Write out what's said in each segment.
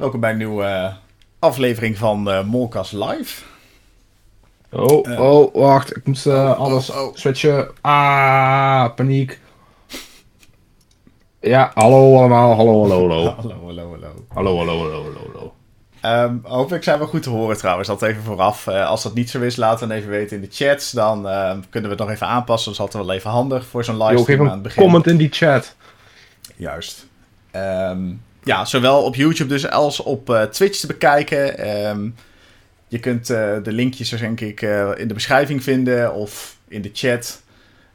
Welkom bij een nieuwe eh, aflevering van uh, Molkas Live. Oh, uh, oh, wacht. Ik moet uh, alles oh, oh. switchen. Ah, paniek. Ja, hallo allemaal. Hallo, hallo, hallo. hallo, hallo, hallo. Hallo, hallo, hallo, hallo, hallo. Um, hopelijk zijn we goed te horen trouwens. Dat even vooraf. Uh, als dat niet zo is, laat dan even weten in de chats. Dan uh, kunnen we het nog even aanpassen. Dat is altijd wel even handig voor zo'n livestream aan het begin. comment in die chat. Juist. Um, ja, zowel op YouTube dus als op uh, Twitch te bekijken. Um, je kunt uh, de linkjes dus denk ik uh, in de beschrijving vinden of in de chat.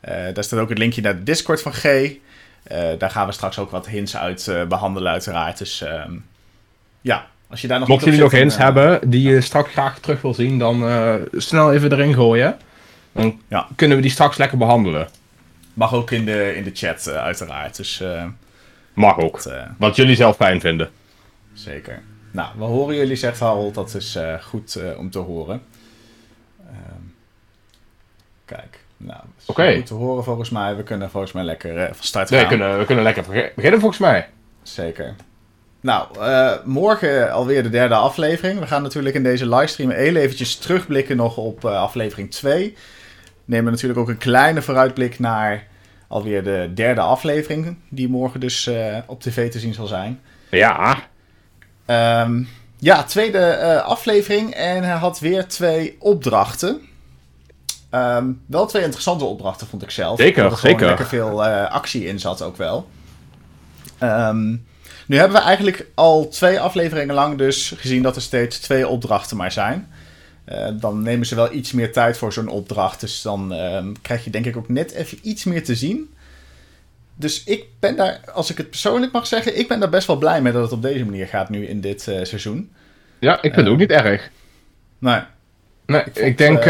daar staat ook het linkje naar de Discord van G. daar gaan we straks ook wat hints uit behandelen uiteraard. Dus ja, als je daar nog Mocht jullie nog hints hebben die je straks graag terug wil zien, dan snel even erin gooien. Dan ja. kunnen we die straks lekker behandelen. Mag ook in de, in de chat uiteraard. Dus Mag ook. Dat, uh, wat jullie zelf fijn vinden. Zeker. Nou, we horen jullie, zegt Harold. Dat is uh, goed uh, om te horen. Ehm, kijk, nou, Oké. Okay. goed te horen volgens mij. We kunnen volgens mij lekker van start gaan. Nee, we kunnen, we kunnen lekker beginnen volgens mij. Zeker. Nou, morgen alweer de derde aflevering. We gaan natuurlijk in deze livestream heel eventjes terugblikken nog op aflevering 2. Nemen natuurlijk ook een kleine vooruitblik naar alweer de derde aflevering, die morgen dus uh, op tv te zien zal zijn. Ja. Um, ja, tweede uh, aflevering en hij had weer twee opdrachten. Um, wel twee interessante opdrachten, vond ik zelf. Zeker, er zeker. lekker veel uh, actie in zat ook wel. Um, nu hebben we eigenlijk al twee afleveringen lang dus gezien dat er steeds twee opdrachten maar zijn. Uh, dan nemen ze wel iets meer tijd voor zo'n opdracht. Dus dan uh, krijg je denk ik ook net even iets meer te zien. Dus ik ben daar, als ik het persoonlijk mag zeggen, ik ben daar best wel blij mee dat het op deze manier gaat nu in dit uh, seizoen. Ja, ik vind het ook niet erg. Nee. Nee, ik, vond, ik denk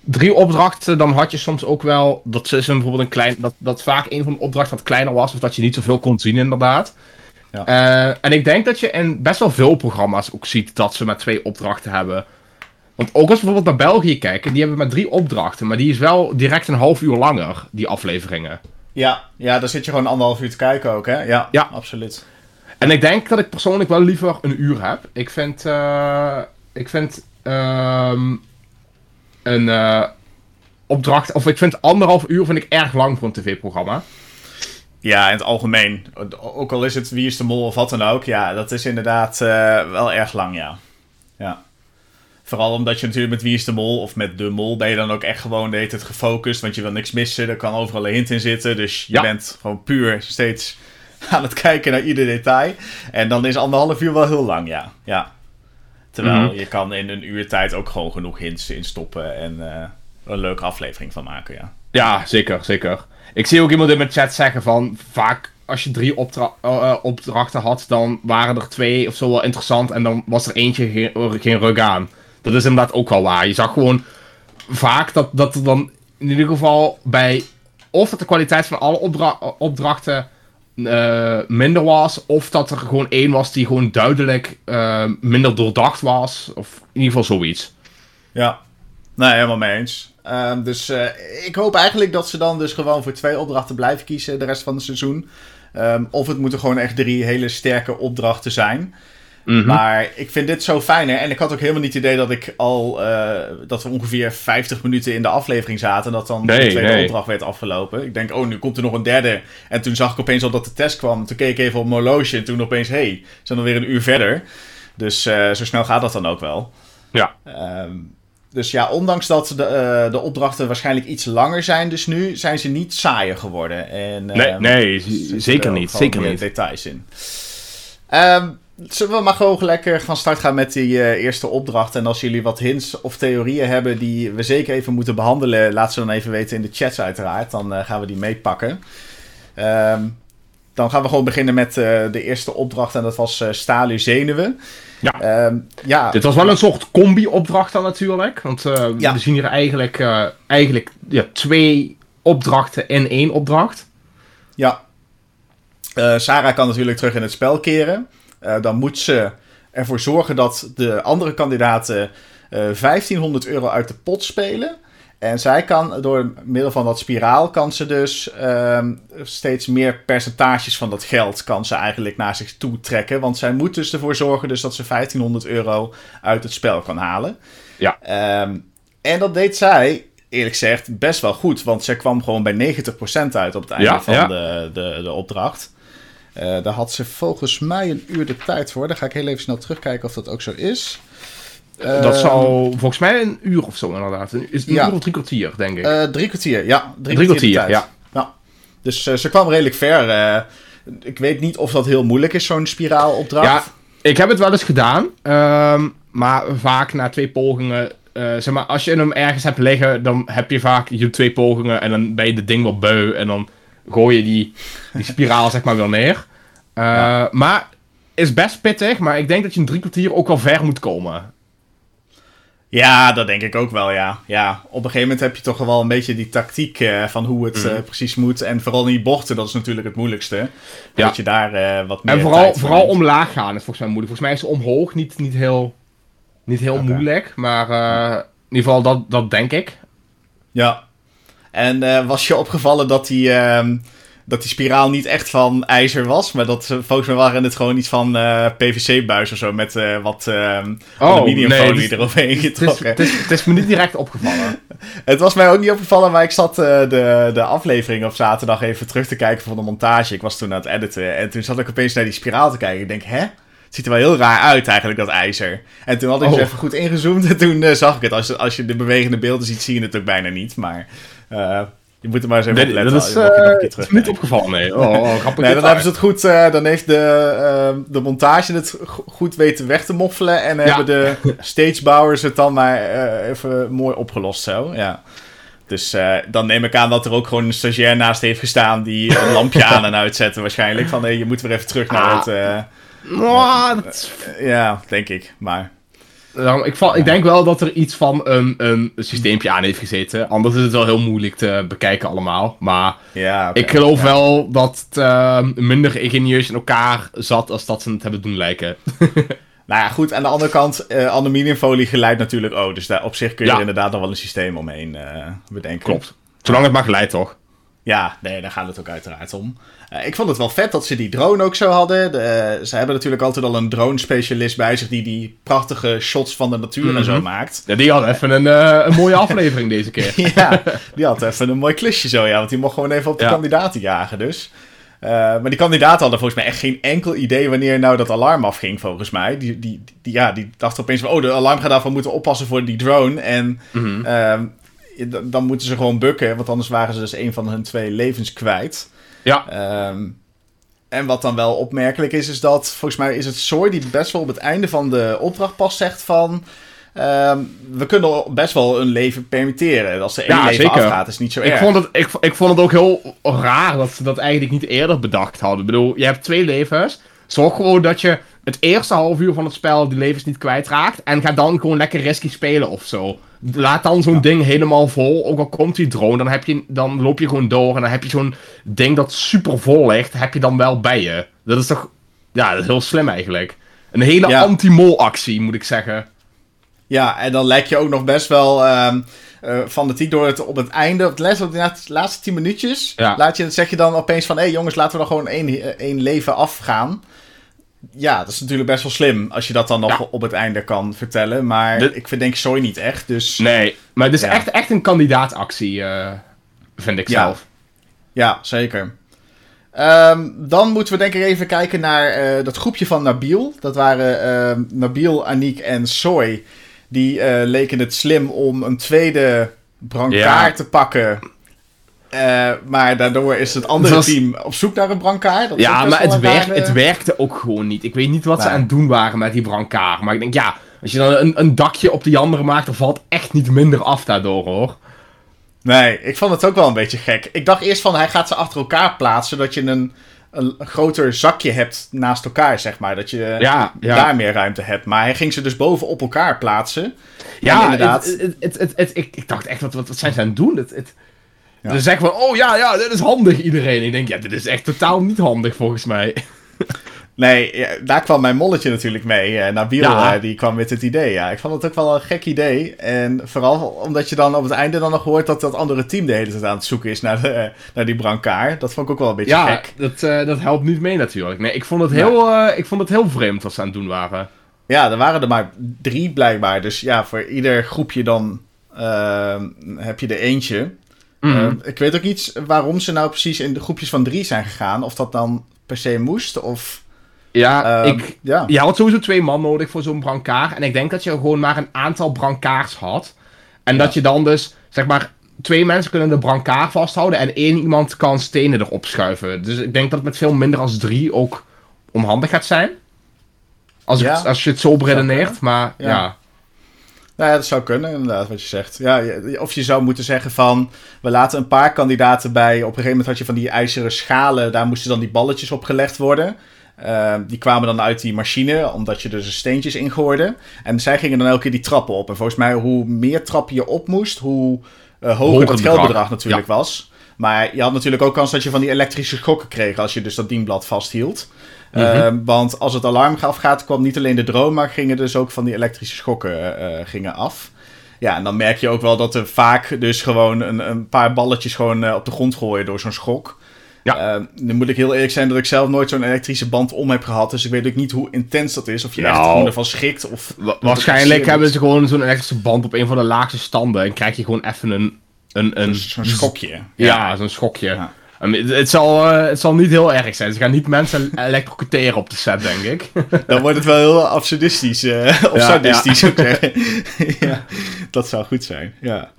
drie opdrachten, dan had je soms ook wel, dat is bijvoorbeeld een klein, dat, dat vaak een van de opdrachten wat kleiner was, of dat je niet zoveel kon zien inderdaad. Ja. en ik denk dat je in best wel veel programma's ook ziet dat ze maar twee opdrachten hebben. Want ook als we bijvoorbeeld naar België kijken, die hebben maar drie opdrachten. Maar die is wel direct een half uur langer, die afleveringen. Ja, ja daar zit je gewoon anderhalf uur te kijken ook, hè? Ja, ja. absoluut. En ik denk dat ik persoonlijk wel liever een uur heb. Ik vind, uh, ik vind um, een uh, opdracht, of ik vind anderhalf uur vind ik erg lang voor een tv-programma. Ja, in het algemeen. Ook al is het Wie is de Mol of wat dan ook. Ja, dat is inderdaad uh, wel erg lang, ja. Ja. Vooral omdat je natuurlijk met Wie is de Mol of met De Mol ben je dan ook echt gewoon de het gefocust. Want je wil niks missen. Er kan overal een hint in zitten. Dus je bent gewoon puur steeds aan het kijken naar ieder detail. En dan is anderhalf uur wel heel lang, ja. ja. Terwijl mhm. je kan in een uur tijd ook gewoon genoeg hints in stoppen. En uh, een leuke aflevering van maken, ja. Ja, zeker, zeker. Ik zie ook iemand in mijn chat zeggen van... Vaak als je drie opdra uh, opdrachten had, dan waren er twee of zo wel interessant. En dan was er eentje geen, geen rug aan. Dat is inderdaad ook wel waar. Je zag gewoon vaak dat, dat er dan in ieder geval bij. Of dat de kwaliteit van alle opdra opdrachten uh, minder was. Of dat er gewoon één was die gewoon duidelijk uh, minder doordacht was. Of in ieder geval zoiets. Ja, nee, helemaal mee eens. Uh, dus uh, ik hoop eigenlijk dat ze dan dus gewoon voor twee opdrachten blijven kiezen de rest van het seizoen. Um, of het moeten gewoon echt drie hele sterke opdrachten zijn. Mhm. Maar ik vind dit zo fijn. Hè? En ik had ook helemaal niet het idee dat ik al. Uh, dat we ongeveer 50 minuten in de aflevering zaten. En dat dan de tweede opdracht werd afgelopen. Ik denk, oh, nu komt er nog een derde. En toen zag ik opeens al dat de test kwam. Toen keek ik even op mijn horloge. En toen opeens, hé, hey, we zijn alweer een uur verder. Dus uh, zo snel gaat dat dan ook wel. Ja. Um, dus ja, ondanks dat de, uh, de opdrachten waarschijnlijk iets langer zijn, dus nu zijn ze niet saaier geworden. En, nee, um, nee zeker niet. Zeker niet. details in. Um, Zullen we maar gewoon lekker van start gaan met die uh, eerste opdracht. En als jullie wat hints of theorieën hebben die we zeker even moeten behandelen, laat ze dan even weten in de chats uiteraard. Dan uh, gaan we die meepakken. Um, dan gaan we gewoon beginnen met uh, de eerste opdracht en dat was Stalu Zenuwen. Ja. Um, ja. Dit was wel een soort combi-opdracht dan natuurlijk. Want ja. we zien hier eigenlijk, eigenlijk ja, twee opdrachten in één opdracht. Ja. Sarah kan natuurlijk terug in het spel keren. Uh, dan moet ze ervoor zorgen dat de andere kandidaten uh, eh, 1500 euro uit de pot spelen. En zij kan door middel van dat spiraal kan ze dus ehm, steeds meer percentages van dat geld kan ze eigenlijk naar zich toe trekken. Want zij moet dus ervoor zorgen dus dat ze 1500 euro uit het spel kan halen. Ja. Ehm, en dat deed zij, eerlijk gezegd, best wel goed. Want zij kwam gewoon bij 90% uit op het einde Ja, van ja. De, de, de opdracht. Eh, daar had ze volgens mij een uur de tijd voor. Dan ga ik heel even snel terugkijken of dat ook zo is. dat Ehm, zal volgens mij een uur of zo inderdaad. Is een Ja. uur of drie kwartier, denk ik. Eh, drie kwartier, ja. Drie, Drie kwartier, kwartier, tijd. Dus eh, ze kwam redelijk ver. ik weet niet of dat heel moeilijk is, zo'n spiraalopdracht. Ja, ik heb het wel eens gedaan. ehm, maar vaak na twee pogingen. zeg maar, als je hem ergens hebt liggen, dan heb je vaak je twee pogingen. En dan ben je de ding wel beu. En dan gooi je die, die spiraal zeg maar weer neer. Eh, Ja. Maar is best pittig. Maar ik denk dat je in drie kwartier ook wel ver moet komen. Ja, dat denk ik ook wel, ja. ja. Op een gegeven moment heb je toch wel een beetje die tactiek eh, van hoe het Mhm. eh, precies moet. En vooral in die bochten, dat is natuurlijk het moeilijkste. Ja. Dat je daar wat meer En vooral, vooral neemt. omlaag gaan is volgens mij moeilijk. Volgens mij is omhoog niet, niet heel, niet heel moeilijk. Maar in ieder geval, dat, dat denk ik. Ja. En eh, was je opgevallen dat die, ehm, dat die spiraal niet echt van ijzer was? Maar dat ze, volgens mij waren het gewoon iets van eh, PVC-buis of zo. Met eh, wat ehm aluminiumfolie Oh, nee, het is- Het is, getrokken. het, is, het is me niet direct opgevallen. Het was mij ook niet opgevallen, maar ik zat eh, de, de aflevering op zaterdag even terug te kijken van de montage. Ik was toen aan het editen en toen zat ik opeens naar die spiraal te kijken. Ik denk, hè? Het ziet er wel heel raar uit eigenlijk, dat ijzer. En toen had ik Oh. eens even goed ingezoomd en toen eh, zag ik het. Als, je- als je de bewegende beelden ziet, zie je het ook bijna niet. Maar eh, je moet er maar eens even Nee, op letten. dat is, eh, terugkijken. niet opgevallen, nee. Oh, oh grappig. Nee, dan hebben ze het goed. eh, dan heeft de, eh, de montage het go- goed weten weg te moffelen. En Ja. hebben de stagebouwers het dan maar eh, even mooi opgelost zo. Ja. Dus eh, dan neem ik aan dat er ook gewoon een stagiair naast heeft gestaan die een lampje aan en uitzette waarschijnlijk. Van hey, je moet weer even terug naar Ah. het. eh, Oh, dat is- ja, denk ik. Maar Daarom, ik, val, ik denk wel dat er iets van een, een systeempje aan heeft gezeten. Anders is het wel heel moeilijk te bekijken allemaal. Maar ja, ik geloof Ja. wel dat het eh, minder ingenieus in elkaar zat als dat ze het hebben doen lijken. Nou ja, goed. Aan de andere kant, eh, aluminiumfolie geleidt natuurlijk ook. Dus daar, op zich kun je Ja. er inderdaad nog wel een systeem omheen eh, bedenken. Klopt. Zolang het maar geleid, toch? Ja, nee, daar gaat het ook uiteraard om. Eh, ik vond het wel vet dat ze die drone ook zo hadden. De, eh, ze hebben natuurlijk altijd al een drone-specialist bij zich die die prachtige shots van de natuur en zo Mhm. maakt. Ja, die had even een, eh, een mooie aflevering deze keer. ja, die had even een mooi klusje zo, ja. Want die mocht gewoon even op de Ja. kandidaten jagen, dus. Maar die kandidaten hadden volgens mij echt geen enkel idee wanneer nou dat alarm afging, volgens mij. Die, die, die, ja, die dachten opeens van, oh, de alarm gaat af, we moeten oppassen voor die drone. En Mhm. ehm, dan moeten ze gewoon bukken, want anders waren ze dus een van hun twee levens kwijt. Ja, Ehm, en wat dan wel opmerkelijk is, is dat volgens mij is het Soy die best wel op het einde van de opdracht pas zegt van. ehm, we kunnen best wel een leven permitteren. Als er één Ja, leven zeker. afgaat, is niet zo ik vond, het, ik, ik vond het ook heel raar dat ze dat eigenlijk niet eerder bedacht hadden. Ik bedoel, je hebt twee levens. Zorg gewoon dat je het eerste half uur van het spel die levens niet kwijtraakt. En ga dan gewoon lekker risky spelen of zo. Laat dan zo'n ding helemaal vol. Ook al komt die drone, dan, heb je, dan loop je gewoon door. En dan heb je zo'n ding dat super vol ligt. Heb je dan wel bij je. Dat is toch. Ja, dat is heel slim eigenlijk. Een hele Ja. anti-mol actie, moet ik zeggen. Ja, en dan lijkt je ook nog best wel ehm eh, fanatiek door het op het einde, op de laatste- tien minuutjes, Ja. laat je, zeg je dan opeens van, hé hey jongens, laten we dan gewoon één, eh, één leven afgaan. Ja, dat is natuurlijk best wel slim als je dat dan nog Ja. op het einde kan vertellen. Maar De- ik vind denk Soy niet echt, dus... Nee, maar het is Ja. echt, echt een kandidaatactie, eh, vind ik Ja. zelf. Ja, zeker. Ehm, dan moeten we denk ik even kijken naar eh, dat groepje van Nabil. Dat waren ehm, Nabil, Aniek en Soy. Die eh, leken het slim om een tweede brancard te pakken. Eh, maar daardoor is het andere Het was- team op zoek naar een brancard. Dat Ja, maar het, werk, het werkte ook gewoon niet. Ik weet niet wat ze aan het doen waren met die brancard. Maar ik denk, ja, als je dan een, een dakje op die andere maakt, dan valt echt niet minder af daardoor, hoor. Nee, ik vond het ook wel een beetje gek. Ik dacht eerst van hij gaat ze achter elkaar plaatsen, zodat je een, een groter zakje hebt naast elkaar, zeg maar. Dat je Ja, ja. daar meer ruimte hebt. Maar hij ging ze dus boven op elkaar plaatsen. Ja, En inderdaad. Het, het, het, het- het- ik, ik dacht echt, wat, wat, wat zijn ze aan het doen? Het, Ja. Ze zeggen van, oh ja, ja, dit is handig iedereen. Ik denk, ja, dit is echt totaal niet handig volgens mij. Nee, ja, daar kwam mijn molletje natuurlijk mee. Uh, Nabil, Ja. eh, die kwam met het idee. Ja, ik vond het ook wel een gek idee. En vooral omdat je dan op het einde dan nog hoort dat dat andere team de hele tijd aan het zoeken is naar, de, naar die brancard. Dat vond ik ook wel een beetje Ja, gek. dat, eh, dat helpt niet mee natuurlijk. Nee, ik vond het heel, eh, ik vond het heel vreemd wat ze aan het doen waren. Ja, er waren er maar drie blijkbaar. Dus ja, voor ieder groepje dan heb je er eentje. Mhm. Ehm, ik weet ook niet waarom ze nou precies in de groepjes van drie zijn gegaan. Of dat dan per se moest, of... ja, ehm, ik, ja. je had sowieso twee man nodig voor zo'n brancard. En ik denk dat je gewoon maar een aantal brancards had. En Ja. dat je dan dus, zeg maar, twee mensen kunnen de brancard vasthouden. En één iemand kan stenen erop schuiven. Dus ik denk dat het met veel minder als drie ook onhandig gaat zijn. Als, als je het zo beredeneert. kunnen. Maar Ja. Nou ja, dat zou kunnen, inderdaad, wat je zegt. Ja, of je zou moeten zeggen van... We laten een paar kandidaten bij... Op een gegeven moment had je van die ijzeren schalen... Daar moesten dan die balletjes op gelegd worden. Ehm, die kwamen dan uit die machine... Omdat je er dus steentjes in gooide. En zij gingen dan elke keer die trappen op. En volgens mij, hoe meer trappen je op moest... Hoe eh, hoger het geldbedrag bedrag, natuurlijk was. Maar je had natuurlijk ook kans dat je van die elektrische schokken kreeg... Als je dus dat dienblad vasthield. Mhm. Ehm, want als het alarm afgaat, kwam niet alleen de droom, maar gingen dus ook van die elektrische schokken eh, gingen af. Ja, en dan merk je ook wel dat er vaak dus gewoon een, een paar balletjes gewoon eh, op de grond gooien door zo'n schok. Ja. Ehm, nu moet ik heel eerlijk zijn dat ik zelf nooit zo'n elektrische band om heb gehad. Dus ik weet ook niet hoe intens dat is. Of je echt Nou. gewoon ervan schrikt. Of Wa- waarschijnlijk hebben ze gewoon zo'n elektrische band op een van de laagste standen. En krijg je gewoon even een. een, een zo'n schokje. Ja, zo'n schokje. Ja. I mean, Het, zal, eh, het zal niet heel erg zijn. Ze gaan niet mensen elektrocuteren op de set, denk ik. Dan wordt het wel heel absurdistisch. of Ja, sadistisch, ja, dat zou goed zijn. Ja.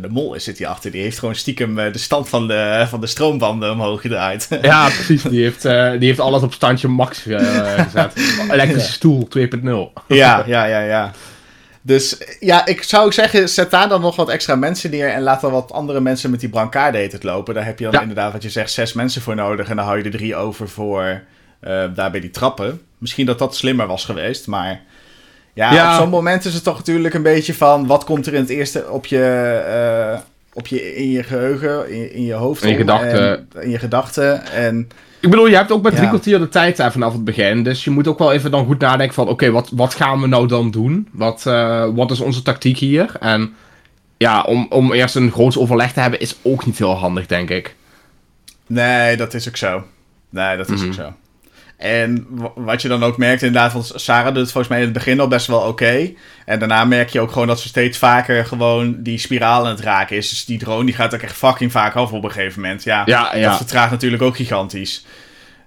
De mol zit hier achter. Die heeft gewoon stiekem eh, de stand van de, van de stroombanden omhoog gedraaid. ja, precies. Die heeft, die heeft alles op standje max gezet. Elektrische stoel 2.0. ja, ja, ja, ja. Dus ja, ik zou zeggen, zet daar dan nog wat extra mensen neer en laat dan wat andere mensen met die brancard het lopen. Daar heb je dan Ja. inderdaad, wat je zegt, zes mensen voor nodig en dan hou je er drie over voor eh, daar bij die trappen. Misschien dat dat slimmer was geweest, maar ja, Ja. op zo'n moment is het toch natuurlijk een beetje van, wat komt er in het eerste op je, eh, op je in je geheugen, in, in je hoofd In je gedachten. en- in je gedachten en Ik bedoel, je hebt ook maar drie kwartier de tijd vanaf het begin. Dus je moet ook wel even dan goed nadenken van... Oké, wat, wat gaan we nou dan doen? Wat, eh, wat is onze tactiek hier? En ja, om, om eerst een groot overleg te hebben... is ook niet heel handig, denk ik. Nee, dat is ook zo. Nee, dat is Mhm. ook zo. En wat je dan ook merkt, inderdaad, want Sarah doet het volgens mij in het begin al best wel oké. En daarna merk je ook gewoon dat ze steeds vaker gewoon die spiraal aan het raken is. Dus die drone die gaat ook echt fucking vaak af op een gegeven moment. Ja, Ja, ja. dat vertraagt natuurlijk ook gigantisch.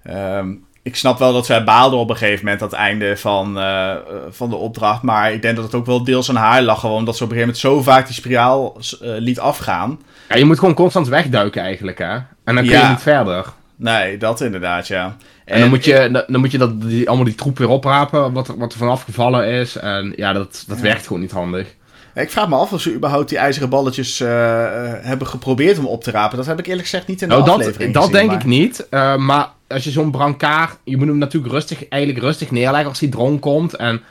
Ehm, ik snap wel dat zij baalde op een gegeven moment aan het einde van, eh, eh, van de opdracht. Maar ik denk dat het ook wel deels aan haar lag. Gewoon dat ze op een gegeven moment zo vaak die spiraal eh, liet afgaan. Ja, je moet gewoon constant wegduiken eigenlijk, hè? En dan kun je Ja. niet verder. Nee, dat inderdaad, ja. En, dan moet je, dan, moet je dat, die, allemaal die troep weer oprapen, wat er, wat er vanaf gevallen is. En ja, dat, dat Ja. werkt gewoon niet handig. Ik vraag me af of ze überhaupt die ijzeren balletjes eh, hebben geprobeerd om op te rapen. Dat heb ik eerlijk gezegd niet in de Nou, dat, aflevering dat gezien, denk maar- ik niet. Eh, maar als je zo'n brancard, je moet hem natuurlijk rustig, eigenlijk rustig neerleggen als die drone komt. En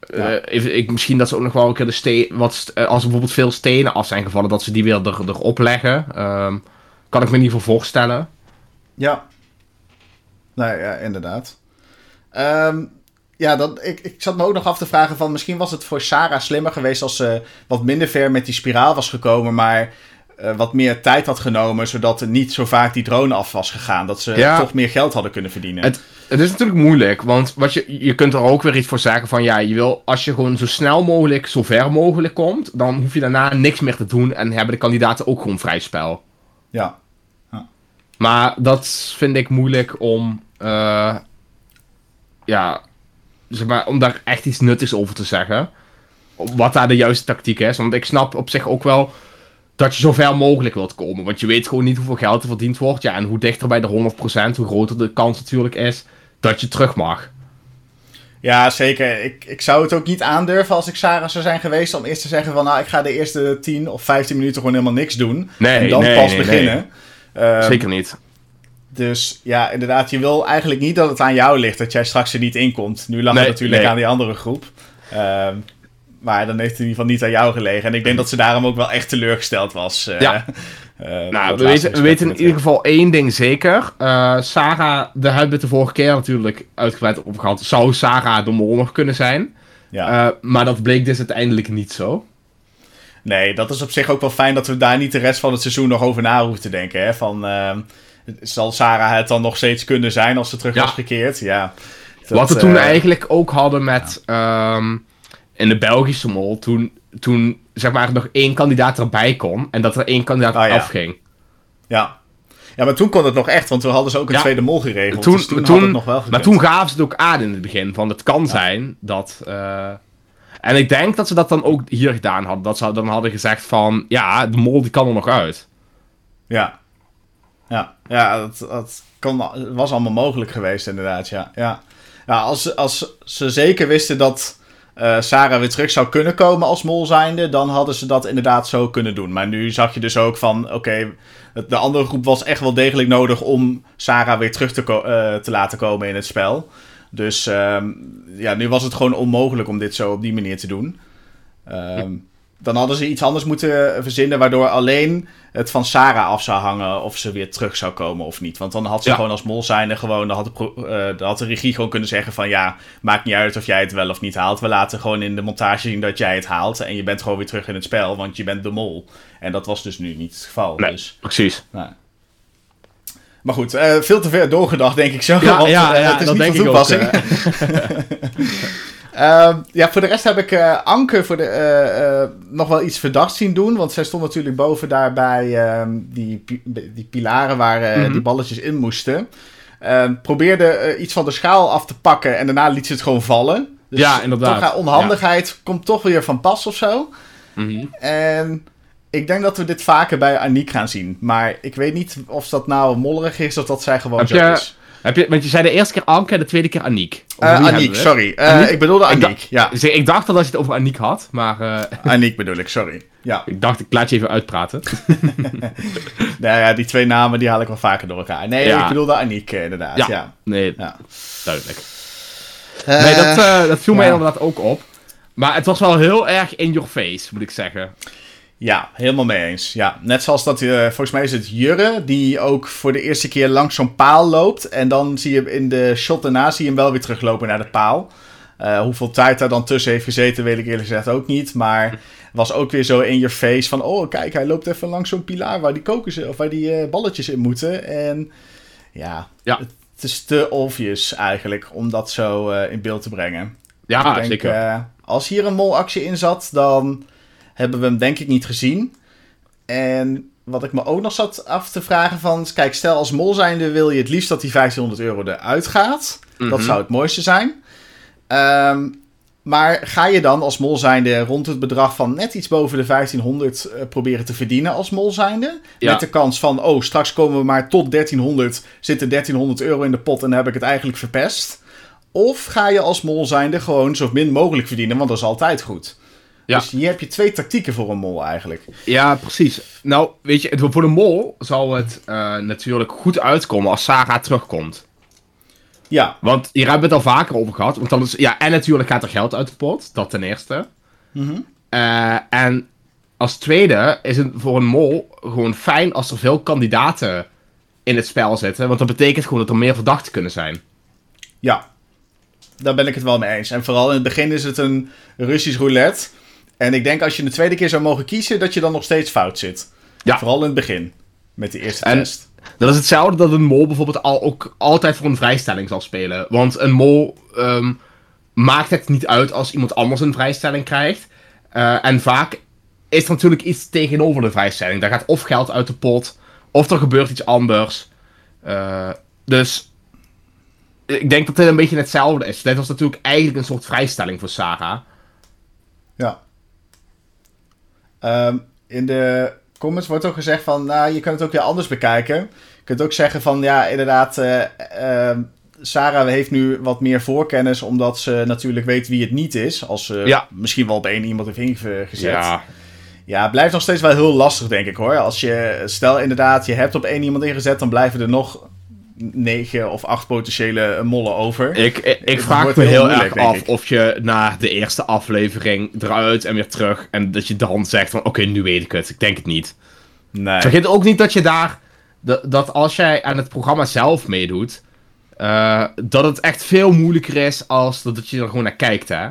eh, Ja. even, ik, misschien dat ze ook nog wel een keer de steen, wat, als er bijvoorbeeld veel stenen af zijn gevallen, dat ze die weer er, erop leggen. Ehm, kan ik me ieder geval voorstellen. Ja. Nee, ja, inderdaad. Ehm, ja, dat, ik, ik zat me ook nog af te vragen van... Misschien was het voor Sarah slimmer geweest als ze wat minder ver met die spiraal was gekomen... maar eh, wat meer tijd had genomen... zodat er niet zo vaak die drone af was gegaan. Dat ze Ja. toch meer geld hadden kunnen verdienen. Het- Het is natuurlijk moeilijk, want wat je, je kunt er ook weer iets voor zeggen van ja, je wil als je gewoon zo snel mogelijk, zo ver mogelijk komt, dan hoef je daarna niks meer te doen en hebben de kandidaten ook gewoon vrij spel. Ja. Maar dat vind ik moeilijk om, eh, ja, zeg maar, om daar echt iets nuttigs over te zeggen. Wat daar de juiste tactiek is. Want ik snap op zich ook wel dat je zo ver mogelijk wilt komen. Want je weet gewoon niet hoeveel geld er verdiend wordt. Ja, en hoe dichter bij de 100%, hoe groter de kans natuurlijk is dat je terug mag. Ja, zeker. Ik, ik zou het ook niet aandurven als ik Sarah zou zijn geweest... om eerst te zeggen van... nou, ik ga de eerste 10 of 15 minuten gewoon helemaal niks doen. Nee, en dan nee, pas nee, beginnen. Ehm, Zeker niet. Dus ja, inderdaad, je wil eigenlijk niet dat het aan jou ligt dat jij straks er niet in komt. Nu lag Nee, het natuurlijk nee. aan die andere groep. Ehm, Maar dan heeft het in ieder geval niet aan jou gelegen. En ik denk dat ze daarom ook wel echt teleurgesteld was. eh, Ja. eh, Nou, we weten, we weten in ieder geval één ding zeker. Eh, Sarah, daar hebben we de vorige keer natuurlijk uitgebreid gehad. Zou Sarah de mol nog kunnen zijn? Ja. Maar dat bleek dus uiteindelijk niet zo. Nee, dat is op zich ook wel fijn dat we daar niet de rest van het seizoen nog over na hoeven te denken. Hè? Van, ehm, zal Sarah het dan nog steeds kunnen zijn als ze terug Ja. was gekeerd? Ja. Dat, Wat we toen eh, eigenlijk ook hadden met... ehm, in de Belgische mol, toen, toen zeg maar nog één kandidaat erbij kon. En dat er één kandidaat Ah, ja. afging. Ja. ja, maar toen kon het nog echt, want toen hadden ze ook een Ja. tweede mol geregeld. Toen, dus toen, het nog wel maar toen gaven ze het ook aan in het begin. Van het kan zijn dat. eh, en ik denk dat ze dat dan ook hier gedaan hadden. Dat ze dan hadden gezegd van. Ja, de mol die kan er nog uit. Ja. Ja, ja dat, dat kon, was allemaal mogelijk geweest inderdaad, ja. ja. ja als, als ze zeker wisten dat eh, Sarah weer terug zou kunnen komen als mol zijnde, dan hadden ze dat inderdaad zo kunnen doen. Maar nu zag je dus ook van, oké, de andere groep was echt wel degelijk nodig om Sarah weer terug te, eh, te laten komen in het spel. Dus ehm, ja, nu was het gewoon onmogelijk om dit zo op die manier te doen. Ehm, dan hadden ze iets anders moeten verzinnen, waardoor alleen het van Sarah af zou hangen of ze weer terug zou komen of niet. Want dan had ze Ja. gewoon als mol zijnde gewoon, dan had, de eh, dan had de regie gewoon kunnen zeggen van ja, maakt niet uit of jij het wel of niet haalt. We laten gewoon in de montage zien dat jij het haalt en je bent gewoon weer terug in het spel, want je bent de mol. En dat was dus nu niet het geval. Nee, Dus, precies. nou. Maar goed, eh, veel te ver doorgedacht denk ik zo. Ja, want ja, eh, ja, het is dat niet denk van ik toepassing. Ehm, ja, voor de rest heb ik eh, Anke voor de, eh, eh, nog wel iets verdacht zien doen. Want zij stond natuurlijk boven daar bij ehm, die, die pilaren waar eh, Mhm. die balletjes in moesten. Ehm, probeerde eh, iets van de schaal af te pakken en daarna liet ze het gewoon vallen. Dus Ja, inderdaad. Toch, haar onhandigheid komt toch weer van pas of zo. Mhm. En ik denk dat we dit vaker bij Aniek gaan zien. Maar ik weet niet of dat nou mollerig is of dat zij gewoon Heb zo je- is. Heb je, want je zei de eerste keer Anke en de tweede keer Aniek. Hebben Aniek, sorry. Eh, Aniek? Ik bedoelde Ik Aniek. Ja, Dus ik dacht al dat je het over Aniek had, maar eh, Aniek bedoel ik, sorry. Ja. ik dacht ik laat je even uitpraten. Nou ja, die twee namen die haal ik wel vaker door elkaar. Nee, Ja. ik bedoelde Aniek inderdaad. Ja. Ja. ja. Nee, Ja. duidelijk. Nee, dat, eh, dat viel mij ja. inderdaad ook op. Maar het was wel heel erg in your face, moet ik zeggen. Ja, helemaal mee eens. Ja, net zoals dat, eh, volgens mij is het Jurre, die ook voor de eerste keer langs zo'n paal loopt. En dan zie je in de shot daarna zie je hem wel weer teruglopen naar de paal. Eh, hoeveel tijd daar dan tussen heeft gezeten, weet ik eerlijk gezegd ook niet. Maar was ook weer zo in your face van, oh kijk, hij loopt even langs zo'n pilaar waar die kokos, of waar die eh, balletjes in moeten. En ja, Ja. het is te obvious eigenlijk om dat zo in beeld te brengen. Ja, ik denk, zeker. als hier een molactie in zat, dan hebben we hem denk ik niet gezien. En wat ik me ook nog zat af te vragen van... Kijk, stel als mol zijnde wil je het liefst dat die 1500 euro eruit gaat. Dat Mhm. zou het mooiste zijn. Ehm, maar ga je dan als mol zijnde rond het bedrag van net iets boven de 1500 eh, proberen te verdienen als mol zijnde? Ja. Met de kans van, oh, straks komen we maar tot 1300, zitten 1300 euro in de pot en dan heb ik het eigenlijk verpest. Of ga je als mol zijnde gewoon zo min mogelijk verdienen, want dat is altijd goed. Ja. Dus hier heb je twee tactieken voor een mol eigenlijk. Ja, precies. Nou, weet je, voor de mol zal het eh, natuurlijk goed uitkomen als Sarah terugkomt. Ja, Want hier hebben we het al vaker over gehad. Want dan is, ja, en natuurlijk gaat er geld uit de pot. Dat ten eerste. Mhm. Eh, en als tweede is het voor een mol gewoon fijn als er veel kandidaten in het spel zitten. Want dat betekent gewoon dat er meer verdachten kunnen zijn. ja. Daar ben ik het wel mee eens. En vooral in het begin is het een Russisch roulette. En ik denk als je de tweede keer zou mogen kiezen, dat je dan nog steeds fout zit. Ja. Vooral in het begin. Met de eerste En- test. Dat is hetzelfde dat een mol bijvoorbeeld al, ook altijd voor een vrijstelling zal spelen. Want een mol ehm, maakt het niet uit als iemand anders een vrijstelling krijgt. Eh, en vaak is er natuurlijk iets tegenover de vrijstelling. Daar gaat of geld uit de pot, of er gebeurt iets anders. Eh, dus ik denk dat dit een beetje hetzelfde is. Dit was natuurlijk eigenlijk een soort vrijstelling voor Sarah. Ja. Ehm, in de comments wordt ook gezegd van, nou, je kunt het ook weer anders bekijken. Je kunt ook zeggen van, ja, inderdaad, eh, ehm, Sarah heeft nu wat meer voorkennis, omdat ze natuurlijk weet wie het niet is. Als ze Ja. misschien wel op één iemand heeft ingezet. Ja, Ja, blijft nog steeds wel heel lastig, denk ik hoor. Als je, stel inderdaad, je hebt op één iemand ingezet, dan blijven er nog negen of acht potentiële mollen over. Ik, ik, vraag me heel erg af ik. of je na de eerste aflevering eruit en weer terug. En dat je dan zegt van oké, nu weet ik het. Ik denk het niet. Nee. Vergeet ook niet dat je daar. Dat, als jij aan het programma zelf meedoet. eh, dat het echt veel moeilijker is als dat je er gewoon naar kijkt, hè?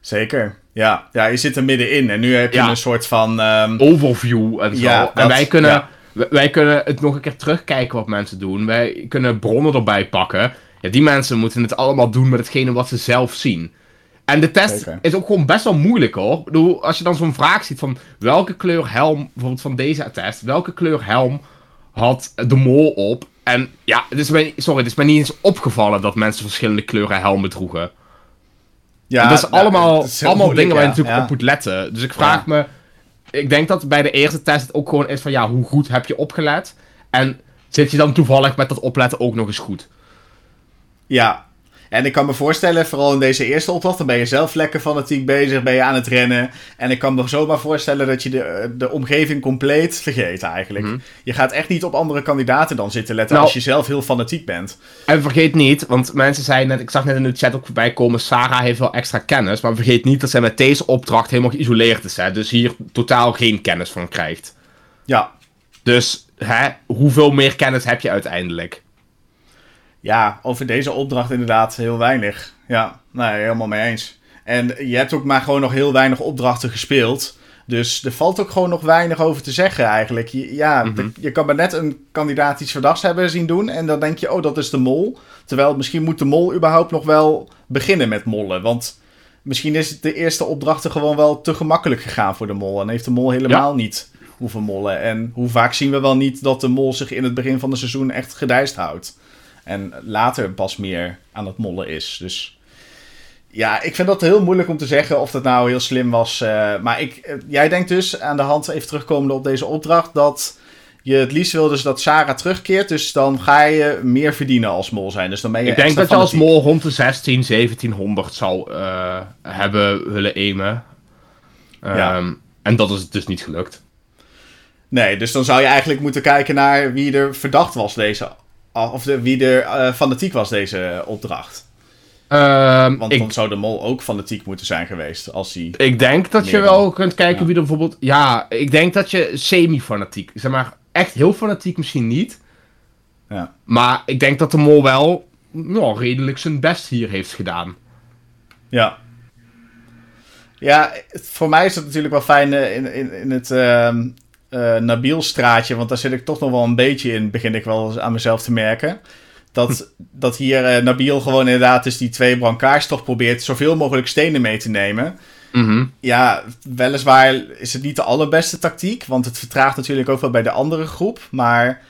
Zeker. Ja. ja, je zit er middenin en nu heb je Ja. een soort van... ehm, Overview en zo. Ja, en wij kunnen, ja. Wij, kunnen het nog een keer terugkijken wat mensen doen. Wij kunnen bronnen erbij pakken. Ja, die mensen moeten het allemaal doen met hetgene wat ze zelf zien. En de test Zeker. is ook gewoon best wel moeilijk hoor. Ik bedoel, als je dan zo'n vraag ziet van welke kleur helm, bijvoorbeeld van deze test, welke kleur helm had de mol op? En ja, het is mij, sorry, het is mij niet eens opgevallen dat mensen verschillende kleuren helmen droegen. ja, dat is nou, allemaal, is allemaal moeilijk, dingen waar je ja. natuurlijk Ja. op moet letten. Dus ik vraag Ja. me, ik denk dat bij de eerste test het ook gewoon is van ja, hoe goed heb je opgelet? En zit je dan toevallig met dat opletten ook nog eens goed? Ja. En ik kan me voorstellen, vooral in deze eerste opdracht, dan ben je zelf lekker fanatiek bezig, ben je aan het rennen. En ik kan me zomaar voorstellen dat je de, de omgeving compleet vergeet eigenlijk. Mhm. Je gaat echt niet op andere kandidaten dan zitten letten Nou- als je zelf heel fanatiek bent. En vergeet niet, want mensen zeiden net, ik zag net in de chat ook voorbij komen, Sarah heeft wel extra kennis, maar vergeet niet dat zij met deze opdracht helemaal geïsoleerd is, hè, dus hier totaal geen kennis van krijgt. Ja. Dus, hè, hoeveel meer kennis heb je uiteindelijk? Ja, over deze opdracht inderdaad heel weinig. Ja, nee, helemaal mee eens. En je hebt ook maar gewoon nog heel weinig opdrachten gespeeld. Dus er valt ook gewoon nog weinig over te zeggen eigenlijk. Je, ja, Mhm. de- je kan maar net een kandidaat iets verdachts hebben zien doen. En dan denk je, oh, dat is de mol. Terwijl misschien moet de mol überhaupt nog wel beginnen met mollen. Want misschien is de eerste opdrachten gewoon wel te gemakkelijk gegaan voor de mol. En heeft de mol helemaal niet hoeven mollen. En hoe vaak zien we wel niet dat de mol zich in het begin van het seizoen echt gedijst houdt. En later pas meer aan het mollen is. Dus ja, ik vind dat heel moeilijk om te zeggen of dat nou heel slim was. eh, maar ik, eh, jij denkt dus aan de hand, even terugkomende op deze opdracht, dat je het liefst wil dus dat Sarah terugkeert. Dus dan ga je meer verdienen als mol zijn. Dus dan ben je Ik denk dat je als mol rond de 16, 1700 zou eh, hebben willen aimen. Ja. Ehm, En dat is dus niet gelukt. Nee, dus dan zou je eigenlijk moeten kijken naar wie er verdacht was deze. Of de, wie er eh, fanatiek was deze opdracht. Ehm, Want ik, dan zou de mol ook fanatiek moeten zijn geweest. Als hij. ik denk dat je wel dan. kunt kijken Ja. wie er bijvoorbeeld... Ja, ik denk dat je semi-fanatiek... Zeg maar, echt heel fanatiek misschien niet. Ja. Maar ik denk dat de mol wel nou, redelijk zijn best hier heeft gedaan. Ja. Ja, voor mij is het natuurlijk wel fijn eh, in, in, in het ehm eh, Nabil straatje, want daar zit ik toch nog wel een beetje in, begin ik wel aan mezelf te merken. Dat, dat hier eh, Nabil gewoon inderdaad dus die twee brancards toch probeert zoveel mogelijk stenen mee te nemen. Mhm. Ja, weliswaar is het niet de allerbeste tactiek, want het vertraagt natuurlijk ook wel bij de andere groep. Maar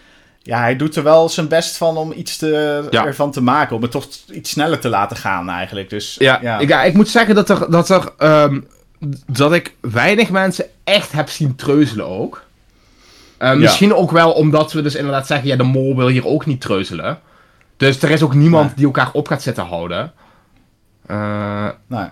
ja, hij doet er wel zijn best van om iets te, Ja. ervan te maken, om het toch iets sneller te laten gaan eigenlijk. Dus Ja, ja. Ik, ja, ik moet zeggen dat er, dat er ehm, dat ik weinig mensen echt heb zien treuzelen ook. Eh, Misschien ook wel omdat we dus inderdaad zeggen, ja, de mol wil hier ook niet treuzelen. Dus er is ook niemand Nee. die elkaar op gaat zitten houden. Eh, Nou,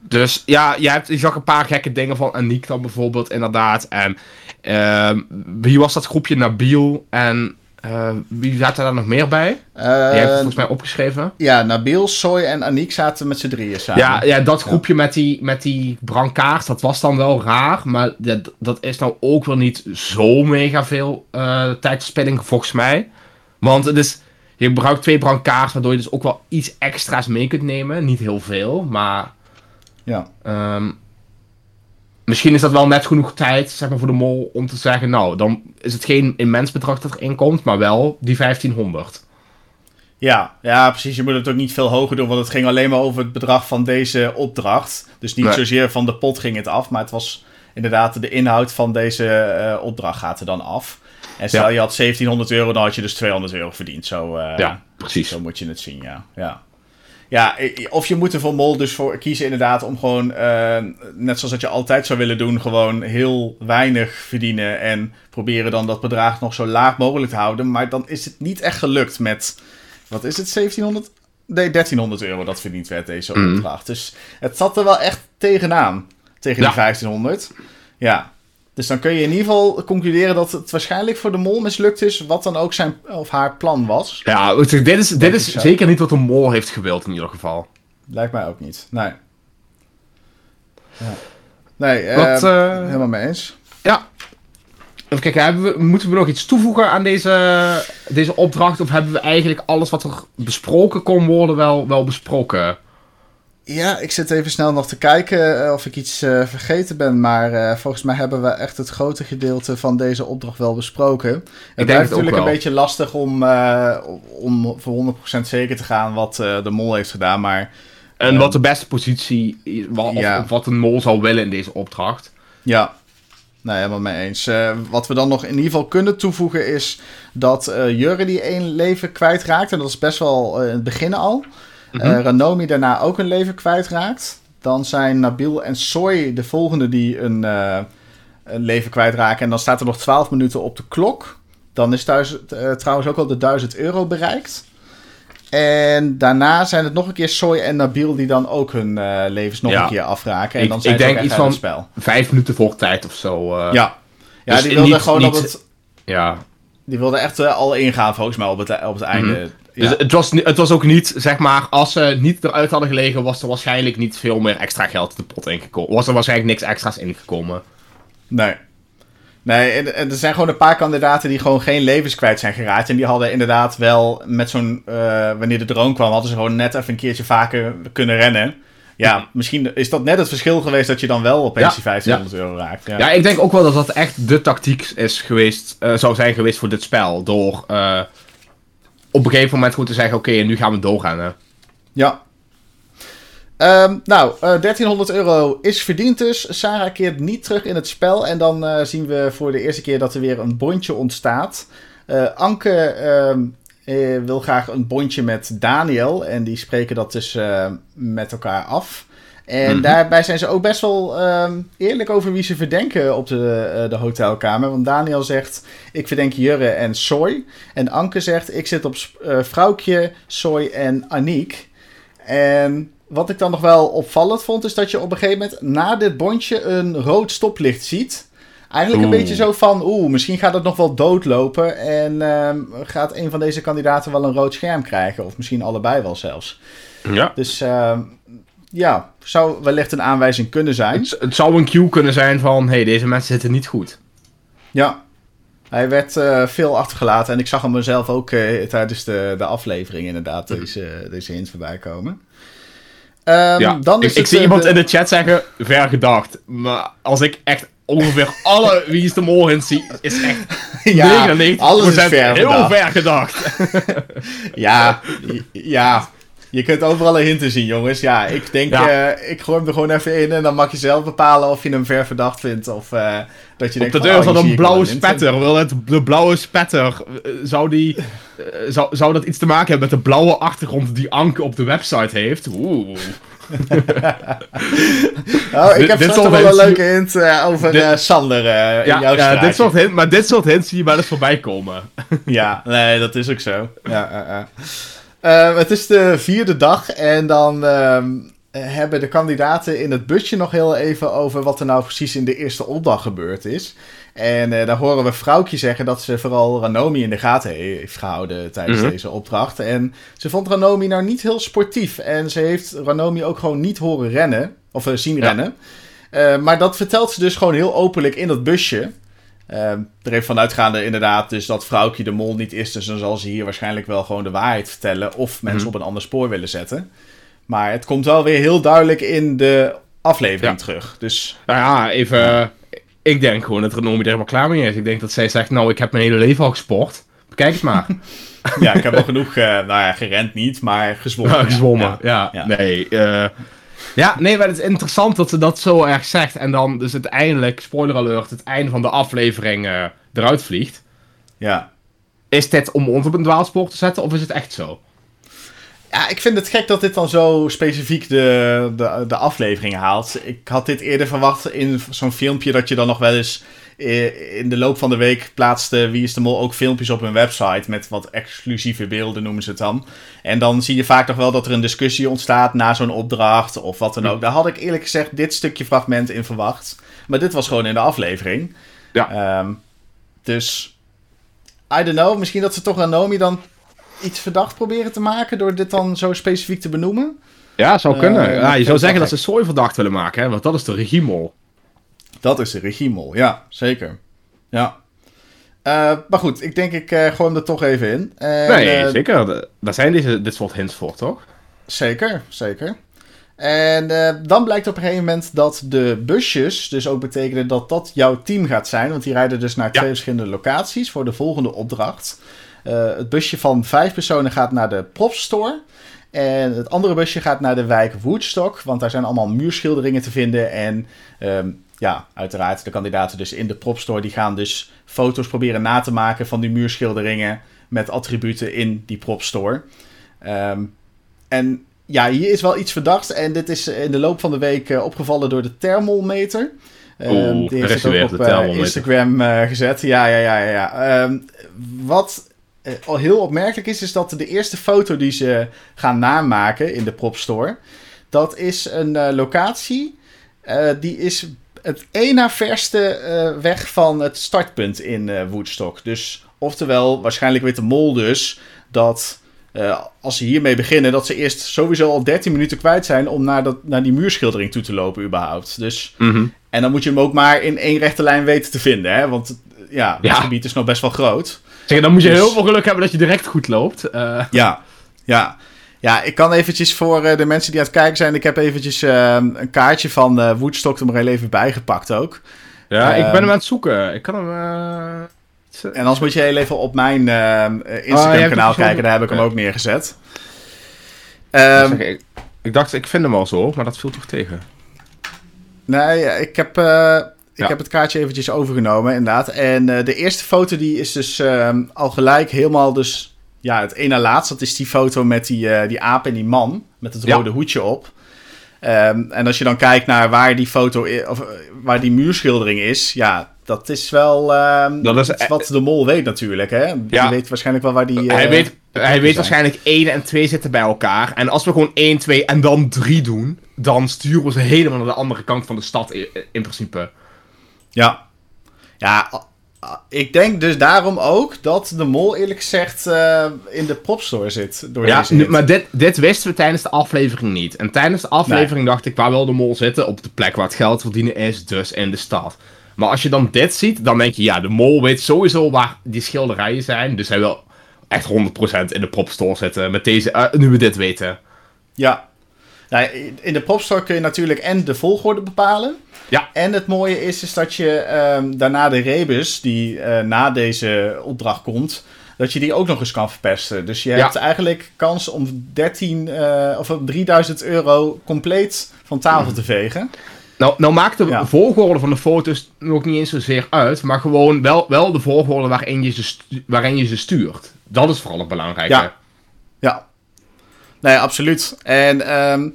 dus ja, je, hebt, je zag een paar gekke dingen van Aniek dan bijvoorbeeld, inderdaad. En ehm, wie was dat groepje? Nabil en eh, wie zaten daar nog meer bij? Die heeft Eh, volgens mij opgeschreven. ja, Nabil, Soy en Aniek zaten met z'n drieën samen. Ja, ja, dat groepje met die, met die brancards, dat was dan wel raar. Maar dat, dat is nou ook wel niet zo mega veel tijdverspilling, volgens mij. Want het is, je gebruikt twee brancards, waardoor je dus ook wel iets extra's mee kunt nemen. Niet heel veel, maar ja. ehm, misschien is dat wel net genoeg tijd zeg maar, voor de mol om te zeggen... Nou, dan is het geen immens bedrag dat erin komt, maar wel die 1500. Ja, ja, precies. Je moet het ook niet veel hoger doen, want het ging alleen maar over het bedrag van deze opdracht. Dus niet Nee. zozeer van de pot ging het af, maar het was inderdaad de inhoud van deze eh, opdracht gaat er dan af. En stel Ja. je had 1700 euro, dan had je dus 200 euro verdiend. Zo, eh, Ja, precies. Zo moet je het zien, ja. ja. Ja, of je moet er voor Mol dus voor kiezen inderdaad om gewoon, eh, net zoals dat je altijd zou willen doen, gewoon heel weinig verdienen en proberen dan dat bedrag nog zo laag mogelijk te houden. Maar dan is het niet echt gelukt met, wat is het, 1700? Nee, 1300 euro dat verdiend werd deze Mhm. opdracht. Dus het zat er wel echt tegenaan, tegen Ja. die 1500. Ja. Dus dan kun je in ieder geval concluderen dat het waarschijnlijk voor de mol mislukt is, wat dan ook zijn of haar plan was. Ja, dit is, dit is zeker niet wat de mol heeft gewild in ieder geval. Lijkt mij ook niet. Nee. Ja. Nee, wat, uh, helemaal mee eens. Ja. Even kijken, hebben we, moeten we nog iets toevoegen aan deze, deze opdracht? Of hebben we eigenlijk alles wat er besproken kon worden wel, wel besproken? Ja, ik zit even snel nog te kijken of ik iets uh, vergeten ben. Maar uh, volgens mij hebben we echt het grote gedeelte van deze opdracht wel besproken. Het ik blijft natuurlijk een beetje lastig om, uh, om voor 100% zeker te gaan wat de mol heeft gedaan. Maar en wat de beste positie wat, of, wat een mol zou willen in deze opdracht. Ja, nou helemaal mee eens. Wat we dan nog in ieder geval kunnen toevoegen is dat Jurre die één leven kwijtraakt. En dat is best wel in het begin al. Mm Ranomi daarna ook een leven kwijtraakt. Dan zijn Nabil en Soy de volgende die een, een leven kwijtraken. En dan staat er nog 12 minuten op de klok. Dan is thuis, trouwens ook al de 1000 euro bereikt. En daarna zijn het nog een keer Soy en Nabil die dan ook hun uh, levens nog een keer afraken. En ik, dan zijn ik denk iets van spel. vijf minuten voor tijd of zo. Uh, ja, ja dus die wilde gewoon niet, op het... Ja. Die wilde echt uh, al ingaan volgens mij op het, op het einde. Mm -hmm. Ja. Dus het was, het was ook niet, zeg maar, als ze niet eruit hadden gelegen, was er waarschijnlijk niet veel meer extra geld de pot ingekomen. Was er waarschijnlijk niks extra's ingekomen. Nee. Nee, er zijn gewoon een paar kandidaten die gewoon geen levens kwijt zijn geraakt. En die hadden inderdaad wel met zo'n. Uh, wanneer de drone kwam, hadden ze gewoon net even een keertje vaker kunnen rennen. Ja, misschien is dat net het verschil geweest dat je dan wel opeens ja, die 1500 euro raakt. Ja. ja. ik denk ook wel dat dat echt de tactiek is geweest, uh, zou zijn geweest voor dit spel. Door uh, op een gegeven moment goed te zeggen: oké, nu gaan we doorgaan. Ja, Um, nou, uh, eh, 1300 euro is verdiend dus. Sarah keert niet terug in het spel. En dan uh, zien we voor de eerste keer dat er weer een bondje ontstaat. Uh, Anke uh, wil graag een bondje met Daniel. En die spreken dat dus met elkaar af. En mm -hmm. daarbij zijn ze ook best wel um, eerlijk over wie ze verdenken op de, de hotelkamer. Want Daniel zegt: Ik verdenk Jurre en Soy. En Anke zegt: Ik zit op Vrouwtje, Soy en Aniek. En wat ik dan nog wel opvallend vond, is dat je op een gegeven moment na dit bondje een rood stoplicht ziet. Eigenlijk een beetje zo van, oeh, misschien gaat het nog wel doodlopen en uh, gaat een van deze kandidaten wel een rood scherm krijgen. Of misschien allebei wel zelfs. Ja. Dus uh, ja, zou wellicht een aanwijzing kunnen zijn. Het, het zou een cue kunnen zijn van, hé, hey, deze mensen zitten niet goed. Ja, hij werd uh, veel achtergelaten en ik zag hem mezelf ook uh, tijdens de, de aflevering inderdaad deze, deze hints voorbij komen. Um, ja, dan is ik, ik zie iemand in de chat zeggen, ver gedacht. Maar als ik echt ongeveer alle Wie is de Mol zie, is echt ja, 99% alles is ver heel gedacht. ver gedacht. ja, ja, je kunt overal een hinten zien, jongens. Ja, ik denk, ja. Uh, ik gooi hem er gewoon even in en dan mag je zelf bepalen of je hem ver verdacht vindt. Of uh, dat je Op denkt, de deur van oh, een blauwe spetter. Wil het de blauwe spetter, uh, zou, die, zou, zou dat iets te maken hebben met de blauwe achtergrond die Anke op de website heeft? Oeh. oh, ik heb dit toch wel een leuke hint over dit, Sander in ja, jouw ja, dit soort hint, Maar dit soort hints zie je bij eens voorbij komen. ja, nee, dat is ook zo. Ja, Uh, het is de vierde dag en dan uh, hebben de kandidaten in het busje nog heel even over wat er nou precies in de eerste opdracht gebeurd is. En uh, daar horen we Vrouwtje zeggen dat ze vooral Ranomi in de gaten heeft gehouden tijdens mm -hmm. deze opdracht. En ze vond Ranomi nou niet heel sportief en ze heeft Ranomi ook gewoon niet horen rennen, of uh, zien ja. rennen. maar dat vertelt ze dus gewoon heel openlijk in dat busje. Uh, er heeft vanuitgaande inderdaad dus dat vrouwtje de mol niet is. Dus dan zal ze hier waarschijnlijk wel gewoon de waarheid vertellen. Of mensen mm -hmm. op een ander spoor willen zetten. Maar het komt wel weer heel duidelijk in de aflevering ja. terug. Dus... Nou ja, even... Ja. Ik denk gewoon dat Renomi er helemaal klaar mee is. Ik denk dat zij zegt, nou ik heb mijn hele leven al gesport. Bekijk het maar. ja, ik heb al genoeg, uh, nou ja, gerend niet, maar gezwommen. Ja, gezwommen, ja. ja. Nee, uh, ja, nee, maar het is interessant dat ze dat zo erg zegt. En dan dus uiteindelijk, spoiler alert, het einde van de aflevering uh, eruit vliegt. Ja. Is dit om ons op een dwaalspoor te zetten, of is het echt zo? Ja, ik vind het gek dat dit dan zo specifiek de, de, de aflevering haalt. Ik had dit eerder verwacht in zo'n filmpje dat je dan nog wel eens in de loop van de week plaatste Wie is de Mol ook filmpjes op hun website met wat exclusieve beelden noemen ze het dan. En dan zie je vaak toch wel dat er een discussie ontstaat na zo'n opdracht of wat dan ook. Daar had ik eerlijk gezegd dit stukje fragment in verwacht. Maar dit was gewoon in de aflevering. Ja. Ehm, dus, I don't know, misschien dat ze toch aan Nomi dan iets verdacht proberen te maken door dit dan zo specifiek te benoemen. Ja, zou kunnen. Eh, ja, je zou zeggen dat ze Soy verdacht willen maken, hè? want dat is de regiemol. Dat is de regiemol, ja, zeker. Ja. Eh, maar goed, ik denk ik eh gooi hem er toch even in. En, Nee, eh, zeker. Daar zijn deze, dit soort hints voor, toch? Zeker, zeker. En dan blijkt op een gegeven moment dat de busjes dus ook betekenen dat dat jouw team gaat zijn. Want die rijden dus naar Ja. twee verschillende locaties voor de volgende opdracht. Het busje van vijf personen gaat naar de Prop Store. En het andere busje gaat naar de wijk Woodstock. Want daar zijn allemaal muurschilderingen te vinden. En ehm, ja, uiteraard de kandidaten dus in de Prop Store... die gaan dus foto's proberen na te maken van die muurschilderingen... met attributen in die Prop Store. Ehm, en ja, hier is wel iets verdachts. En dit is in de loop van de week eh, opgevallen door de thermometer. Ehm, Oeh, die heeft is het ook op eh. Instagram eh, gezet. Ja, ja, ja, ja. ja. Ehm, wat al heel opmerkelijk is, is dat de eerste foto die ze gaan namaken in de Prop Store... dat is een locatie. die is het één na verste eh, weg van het startpunt in eh, Woodstock. Dus oftewel, waarschijnlijk weet de mol dus dat eh, als ze hiermee beginnen, dat ze eerst sowieso al 13 minuten kwijt zijn om naar, dat, naar die muurschildering toe te lopen überhaupt. Dus, en dan moet je hem ook maar in één rechte lijn weten te vinden, hè? Want ja, het gebied is nog best wel groot. Zeg, dan moet je Dus- heel veel geluk hebben dat je direct goed loopt. Ja, ja. Ja, ik kan eventjes voor eh, de mensen die aan het kijken zijn, ik heb eventjes eh, een kaartje van eh, Woodstock er maar heel even bijgepakt ook. ja, ik ben Ehm, hem aan het zoeken. Ik kan hem... eh, En anders moet je heel even op mijn eh, eh, Oh, jij Instagram hebt kanaal het kijken, daar heb ik hem ook neergezet. Ehm, zeg, ik, ik dacht, ik vind hem al zo, maar dat viel toch tegen. Nee, ik heb, ik Ja. heb het kaartje eventjes overgenomen, inderdaad. En de eerste foto die is dus ehm, al gelijk helemaal dus... Ja, het ene na laatst, dat is die foto met die, eh, die aap en die man met het Ja. rode hoedje op. Ehm, en als je dan kijkt naar waar die foto, of eh, waar die muurschildering is, ja, dat is wel ehm, Dat is iets e- wat de mol weet natuurlijk, hè? Die Ja. weet waarschijnlijk wel waar die... hij eh, weet, hij weet waarschijnlijk 1 en 2 zitten bij elkaar. En als we gewoon 1, 2 en dan 3 doen, dan sturen we ze helemaal naar de andere kant van de stad in, in principe. Ja. Ja, ik denk dus daarom ook dat de mol eerlijk gezegd eh, in de propstore zit. Door Ja, deze maar dit, dit wisten we tijdens de aflevering niet. En tijdens de aflevering dacht ik, waar wil de mol zitten? Op de plek waar het geld verdienen is, dus in de stad. Maar als je dan dit ziet, dan denk je, ja, de mol weet sowieso waar die schilderijen zijn. Dus hij wil echt 100% in de propstore zitten met deze, eh, nu we dit weten. Ja. Nou, in de propstore kun je natuurlijk en de volgorde bepalen. Ja. En het mooie is, is dat je ehm, daarna de rebus, die eh, na deze opdracht komt, dat je die ook nog eens kan verpesten. Dus je Ja. hebt eigenlijk kans om 13 eh, of om 3000 euro compleet van tafel te vegen. Nou, nou maakt de Ja. volgorde van de foto's nog niet eens zozeer uit, maar gewoon wel, wel de volgorde waarin je, ze waarin je ze stuurt. Dat is vooral het belangrijke. Ja. Ja. Nee, absoluut. En ehm,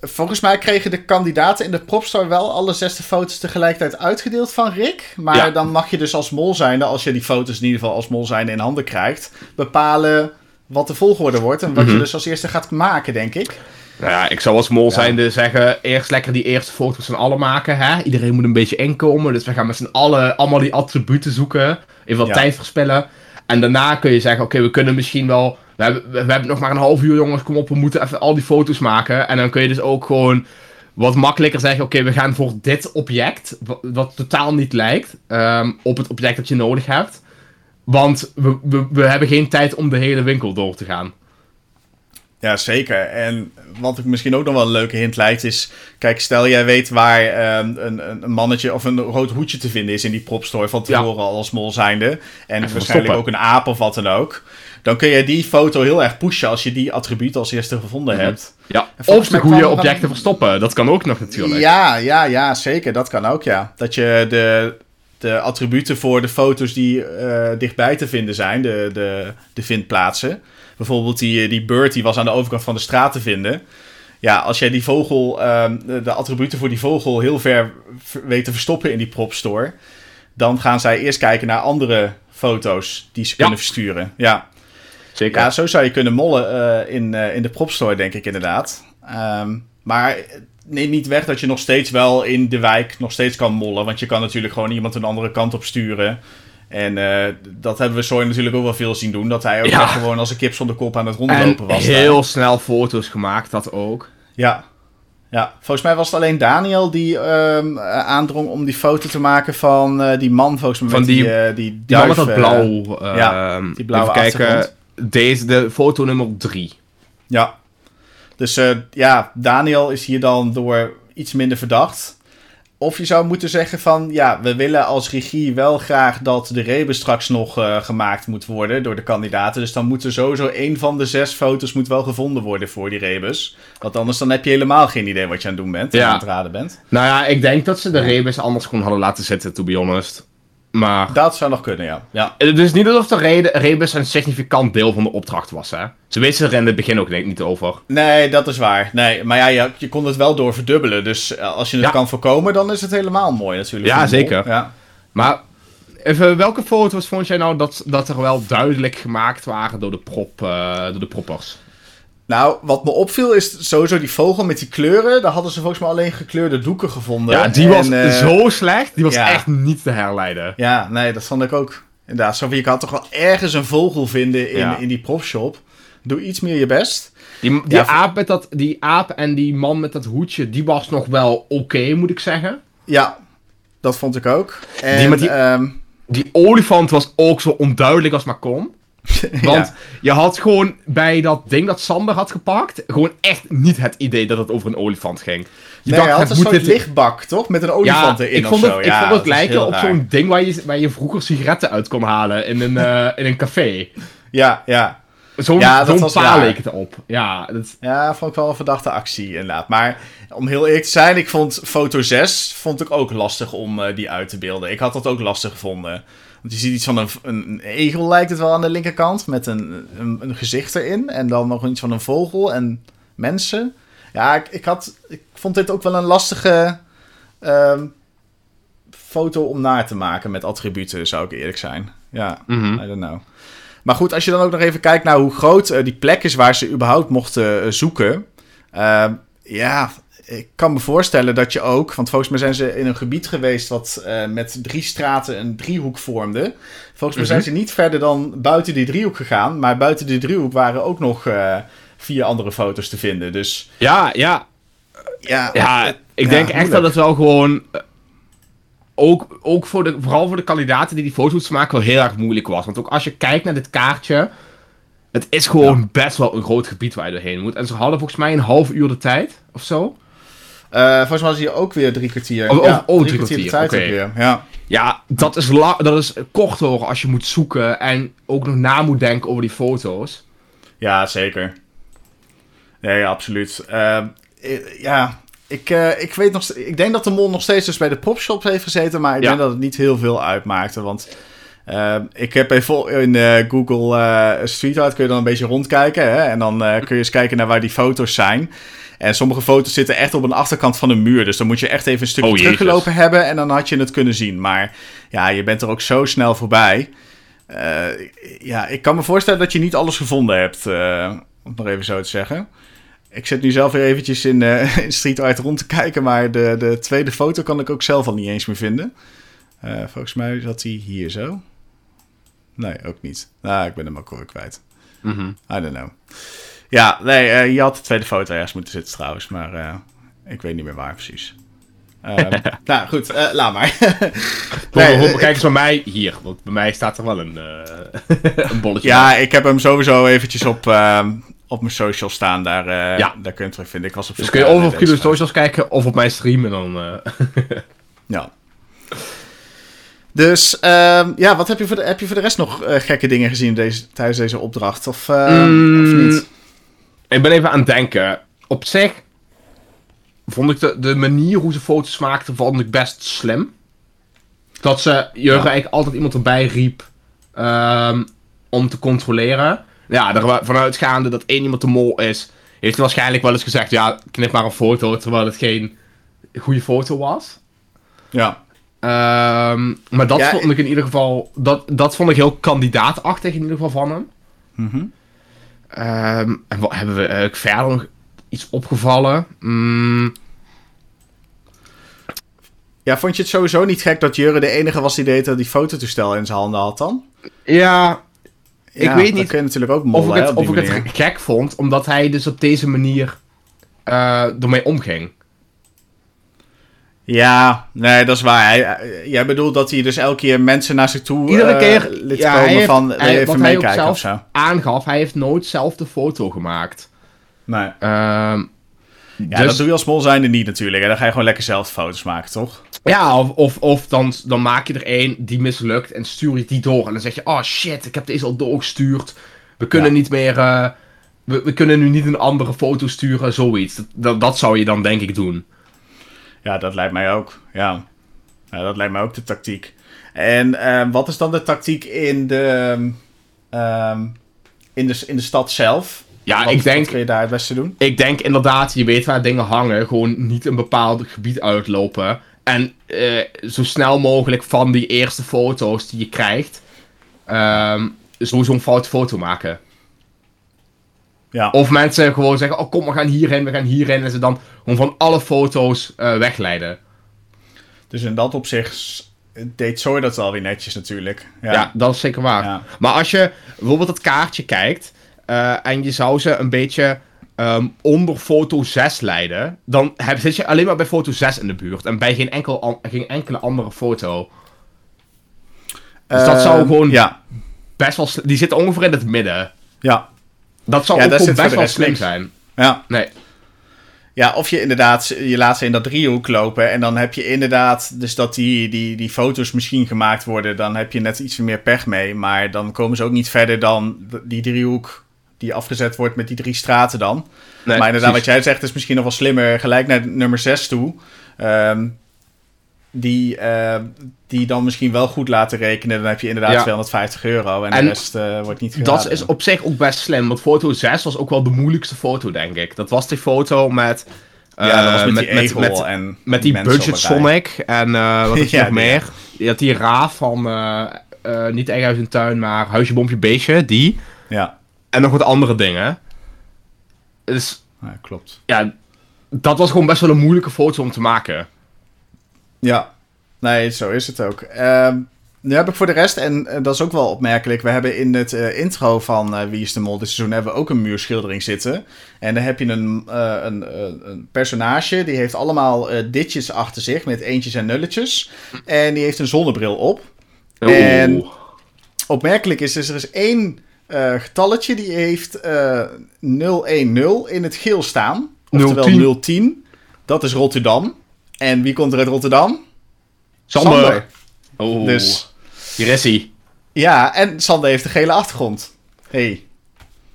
volgens mij kregen de kandidaten in de propstore wel alle zesde foto's tegelijkertijd uitgedeeld van Rick. Maar Ja. dan mag je dus als mol zijnde, als je die foto's in ieder geval als mol zijnde in handen krijgt, bepalen wat de volgorde wordt en wat je Mhm. dus als eerste gaat maken, denk ik. Nou ja, ik zou als mol Ja. zijnde zeggen, eerst lekker die eerste foto's van allen maken. Hè? Iedereen moet een beetje inkomen, dus we gaan met z'n allen allemaal die attributen zoeken. Even wat Ja. tijd verspillen. En daarna kun je zeggen, oké, we kunnen misschien wel... We hebben, we, hebben nog maar een half uur, jongens, kom op, we moeten even al die foto's maken. En dan kun je dus ook gewoon wat makkelijker zeggen, oké, we gaan voor dit object, wat, wat totaal niet lijkt, ehm, op het object dat je nodig hebt. Want we, we, we hebben geen tijd om de hele winkel door te gaan. Ja, zeker. En wat ik misschien ook nog wel een leuke hint lijkt is... Kijk, stel jij weet waar ehm, een, een mannetje of een rood hoedje te vinden is in die propstore van Ja. tevoren al als mol zijnde. En waarschijnlijk ook een aap of wat dan ook. Dan kun je die foto heel erg pushen als je die attribuut als eerste gevonden Mhm. hebt. Ja, of de goede dan- objecten verstoppen. Dat kan ook nog natuurlijk. Ja, ja, ja, zeker. Dat kan ook, ja. Dat je de, de attributen voor de foto's die eh, dichtbij te vinden zijn, de, de, de vindplaatsen. Bijvoorbeeld die, eh, die bird die was aan de overkant van de straat te vinden. Ja, als jij die vogel, ehm, de, attributen voor die vogel heel ver weet te verstoppen in die propstore, dan gaan zij eerst kijken naar andere foto's die ze Ja. kunnen versturen. Ja. Zeker. ja, zo zou je kunnen mollen eh, in, eh, in de propstore, denk ik inderdaad. Ehm, maar neem niet weg dat je nog steeds wel in de wijk nog steeds kan mollen. Want je kan natuurlijk gewoon iemand een andere kant op sturen. En eh, dat hebben we Soy natuurlijk ook wel veel zien doen. Dat hij ook Ja. gewoon als een kip zonder kop aan het en rondlopen was. daar. heel snel foto's gemaakt, dat ook. Ja. ja, volgens mij was het alleen Daniel die ehm, eh, aandrong om die foto te maken van eh, die man, volgens mij Van met die- die, man met duif, dat blauw. ja, die blauwe even kijken. Deze, de foto nummer 3. Ja. Dus ja, Daniel is hier dan door iets minder verdacht. Of je zou moeten zeggen van, ja, we willen als regie wel graag dat de rebus straks nog eh, gemaakt moet worden door de kandidaten. Dus dan moet er sowieso één van de zes foto's moet wel gevonden worden voor die rebus. Want anders dan heb je helemaal geen idee wat je aan het doen bent en Ja. aan het raden bent. Nou ja, ik denk dat ze de rebus anders gewoon hadden laten zitten, to be honest. Maar Dat zou nog kunnen, ja. ja. het is niet alsof de rede, rebus een significant deel van de opdracht was, hè. Ze wisten er in het begin ook niet over. Nee, dat is waar. Nee, maar ja, je, je kon het wel door verdubbelen. Dus eh, als je het Ja. kan voorkomen, dan is het helemaal mooi natuurlijk. Ja, zeker. Ja. Maar even, welke foto's vond jij nou dat, dat er wel duidelijk gemaakt waren door de, prop, eh, door de proppers? Nou, wat me opviel is sowieso die vogel met die kleuren. Daar hadden ze volgens mij alleen gekleurde doeken gevonden. Ja, die En, was eh, zo slecht. Die was ja. echt niet te herleiden. Ja, nee, dat vond ik ook. Inderdaad, zo je kan toch wel ergens een vogel vinden in, Ja. in die propshop. Doe iets meer je best. Die, die, Ja, aap met dat, die aap en die man met dat hoedje, die was nog wel oké, moet ik zeggen. Ja, dat vond ik ook. En, Die die- ehm, Die olifant was ook zo onduidelijk als maar kon. Want ja. je had gewoon bij dat ding dat Sander had gepakt, gewoon echt niet het idee dat het over een olifant ging. Je Nee, hij had het een moet soort dit- lichtbak, toch? Met een olifant ja, erin ik of vond zo. het, ja, ik vond het lijken op zo'n ding waar je, waar je vroeger sigaretten uit kon halen in een, eh, in een café. Ja, ja. Zo'n Ja, paal raar. leek het op. Ja, dat, Ja, vond ik wel een verdachte actie inderdaad. Maar om heel eerlijk te zijn, ik vond foto 6 vond ik ook lastig om eh, die uit te beelden. Ik had dat ook lastig gevonden. Want je ziet iets van een, een, egel lijkt het wel aan de linkerkant, met een, een, een gezicht erin. En dan nog iets van een vogel en mensen. Ja, ik, ik, had, ik vond dit ook wel een lastige ehm, foto om naar te maken met attributen, zou ik eerlijk zijn. Ja, mhm. I don't know. Maar goed, als je dan ook nog even kijkt naar hoe groot eh, die plek is waar ze überhaupt mochten eh, zoeken. Ehm, ja, ik kan me voorstellen dat je ook, want volgens mij zijn ze in een gebied geweest wat eh, met drie straten een driehoek vormde. Volgens mij zijn Mhm. ze niet verder dan buiten die driehoek gegaan, maar buiten die driehoek waren ook nog eh, vier andere foto's te vinden. Dus ja, ja, ja, Ja, eh, ik ja, denk echt dat het wel gewoon. eh, Ook, ook voor de, vooral voor de kandidaten die die foto's maken, wel heel erg moeilijk was. Want ook als je kijkt naar dit kaartje. Het is gewoon best wel een groot gebied waar je doorheen moet. En ze hadden volgens mij een half uur de tijd of zo. Eh, volgens mij was hier ook weer drie kwartier. Oh, oh, ja, oh, drie drie kwartier tijd weer. Ja. Ja, dat is, la dat is kort hoor als je moet zoeken. En ook nog na moet denken over die foto's. Ja, zeker. Nee, absoluut. Ehm, eh, ja, ik, eh, ik weet nog... Ik denk dat de mol nog steeds dus bij de popshop heeft gezeten, maar ik Ja. denk dat het niet heel veel uitmaakte, want... ehm, ik heb even in eh, Google eh, Street Art kun je dan een beetje rondkijken. Hè? En dan kun je eens kijken naar waar die foto's zijn. En sommige foto's zitten echt op een achterkant van een muur. Dus dan moet je echt even een stukje Oh, Jezus. teruggelopen hebben. En dan had je het kunnen zien. Maar ja, je bent er ook zo snel voorbij. Eh, ja, ik kan me voorstellen dat je niet alles gevonden hebt. eh, om het nog even zo te zeggen. Ik zit nu zelf weer eventjes in, eh, in Street Art rond te kijken. Maar de, de tweede foto kan ik ook zelf al niet eens meer vinden. Volgens mij zat hij hier zo. Nee, ook niet. Nou, ik ben hem ook alweer kwijt. Mhm. I don't know. Ja, nee, eh, je had de tweede foto ergens moeten zitten trouwens. Maar eh, ik weet niet meer waar precies. Ehm, nou, goed. eh, laat maar. Nee, kijk eens bij mij hier. Want bij mij staat er wel een, een bolletje. Ja, ik heb hem sowieso eventjes op, ehm, op mijn social staan. Daar, Ja. daar kun je hem terugvinden. Ik was op Dus kun je of op vraag. Socials kijken of op mijn stream en dan... Ja. Dus, ehm, ja, wat heb je voor de, heb je voor de rest nog gekke dingen gezien deze, tijdens deze opdracht? Of, Mm. of niet? Ik ben even aan het denken. Op zich vond ik de, de manier hoe ze foto's maakten, vond ik best slim. Dat ze Jurgen eigenlijk altijd iemand erbij riep ehm, om te controleren. Ja, er vanuitgaande dat één iemand de mol is, heeft hij waarschijnlijk wel eens gezegd, ja, knip maar een foto, terwijl het geen goede foto was. Ja. Ehm, maar dat Ja, vond ik in ieder geval. Dat, dat vond ik heel kandidaatachtig in ieder geval van hem. Mhm. Ehm, en wat hebben we eigenlijk verder nog iets opgevallen? Mm, Ja, vond je het sowieso niet gek dat Jurre de enige was die deed dat die fototoestel in zijn handen had dan? ja, Ik weet niet kun je natuurlijk ook of ik het, of ik het gek vond, omdat hij dus op deze manier eh ermee omging. Ja, nee, dat is waar. Hij, hij- jij bedoelt dat hij dus elke keer mensen naar zich toe Iedere eh, keer, liet ja, komen hij heeft- van hij- even meekijken zelf- of zo. Aangaf, hij heeft nooit zelf de foto gemaakt. Nee. Ehm, Ja, dus- dat doe je als mol zijnde niet natuurlijk. hè. Dan ga je gewoon lekker zelf foto's maken, toch? Ja, of, of, of dan, dan maak je er één die mislukt en stuur je die door. En dan zeg je, oh shit, ik heb deze al doorgestuurd. We kunnen Ja. niet meer, eh, we, we kunnen nu niet een andere foto sturen, zoiets. Dat, dat, dat zou je dan denk ik doen. Ja, dat lijkt mij ook. Ja, ja dat lijkt mij ook de tactiek. En ehm, wat is dan de tactiek in de, ehm, in de, in de stad zelf? Ja, Wat- ik denk, Wat kun je daar het beste doen? ik denk inderdaad, je weet waar dingen hangen, gewoon niet een bepaald gebied uitlopen. En eh, zo snel mogelijk van die eerste foto's die je krijgt, ehm sowieso een foute foto maken. Ja, Of mensen gewoon zeggen, oh kom, we gaan hierheen, we gaan hierheen. En ze dan gewoon van alle foto's eh, wegleiden. dus in dat opzicht deed Zoe dat wel weer netjes natuurlijk. Ja. Ja, dat is zeker waar. Ja. Maar als je bijvoorbeeld het kaartje kijkt eh, en je zou ze een beetje ehm, onder foto 6 leiden, dan heb, zit je alleen maar bij foto 6 in de buurt en bij geen, enkel an- geen enkele andere foto. Dus dat zou Ehm, gewoon Ja, best wel... Die zitten ongeveer in het midden. ja, Dat zou Ja, ook best wel slim zijn. ja. Nee. Ja, of je inderdaad, je laat ze in dat driehoek lopen. En dan heb je inderdaad, dus dat die, die, die foto's misschien gemaakt worden. Dan heb je net iets meer pech mee. Maar dan komen ze ook niet verder dan die driehoek die afgezet wordt met die drie straten dan. nee maar inderdaad, precies. wat jij zegt is misschien nog wel slimmer. Gelijk naar nummer 6 toe. Ehm, die, eh, die dan misschien wel goed laten rekenen. Dan heb je inderdaad Ja. 250 euro. En, En de rest eh, wordt niet geraden. Dat is op zich ook best slim, want foto 6 was ook wel de moeilijkste foto, denk ik. Dat was die foto met... Ja, dat was eh, met, die met, en met die Budget. Sonic en eh, wat is Ja, nog meer? Je had die Raaf van, niet Eigen Huis en Tuin, maar Huisje, Bompje, Beestje, die. Ja, En nog wat andere dingen. Dus ja, klopt. ja, dat was gewoon best wel een moeilijke foto om te maken. Ja, nee, zo is het ook. Ehm, nu heb ik voor de rest, en eh, dat is ook wel opmerkelijk, we hebben in het eh, intro van eh, Wie is de Mol dit seizoen hebben we ook een muurschildering zitten. En dan heb je een, een, een personage, die heeft allemaal ditjes achter zich met eentjes en nulletjes. En die heeft een zonnebril op. En- Opmerkelijk is, dus er is één getalletje, die heeft eh 010 in het geel staan. Oftewel 010. Dat is Rotterdam. En wie komt er uit Rotterdam? Sander. Oh, Dus hier is hij. ja, en Sander heeft de gele achtergrond. Hey.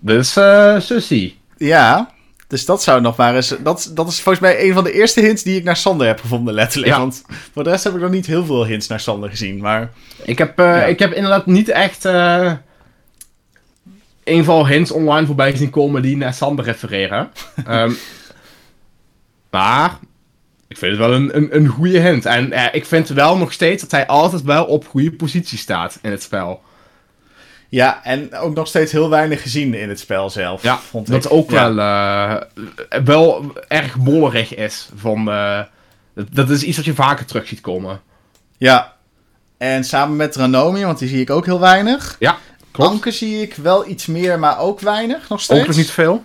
Is eh Susie. Ja, dus dat zou nog maar eens... Dat, dat is volgens mij een van de eerste hints die ik naar Sander heb gevonden, letterlijk. Ja. Want voor de rest heb ik nog niet heel veel hints naar Sander gezien. Maar Ik heb, eh, Ja. ik heb inderdaad niet echt een van hints online voorbij zien komen die naar Sander refereren. Ehm, maar ik vind het wel een, een, een goede hint. En eh, ik vind wel nog steeds dat hij altijd wel op goede positie staat in het spel. ja, en ook nog steeds heel weinig gezien in het spel zelf. Ja, vond dat ik. ook Ja. wel, eh, wel erg mollerig is. Van, eh, dat, dat is iets wat je vaker terug ziet komen. Ja. En samen met Ranomi, want die zie ik ook heel weinig. Ja, klopt. Anke zie ik wel iets meer, maar ook weinig nog steeds. Ook nog niet veel.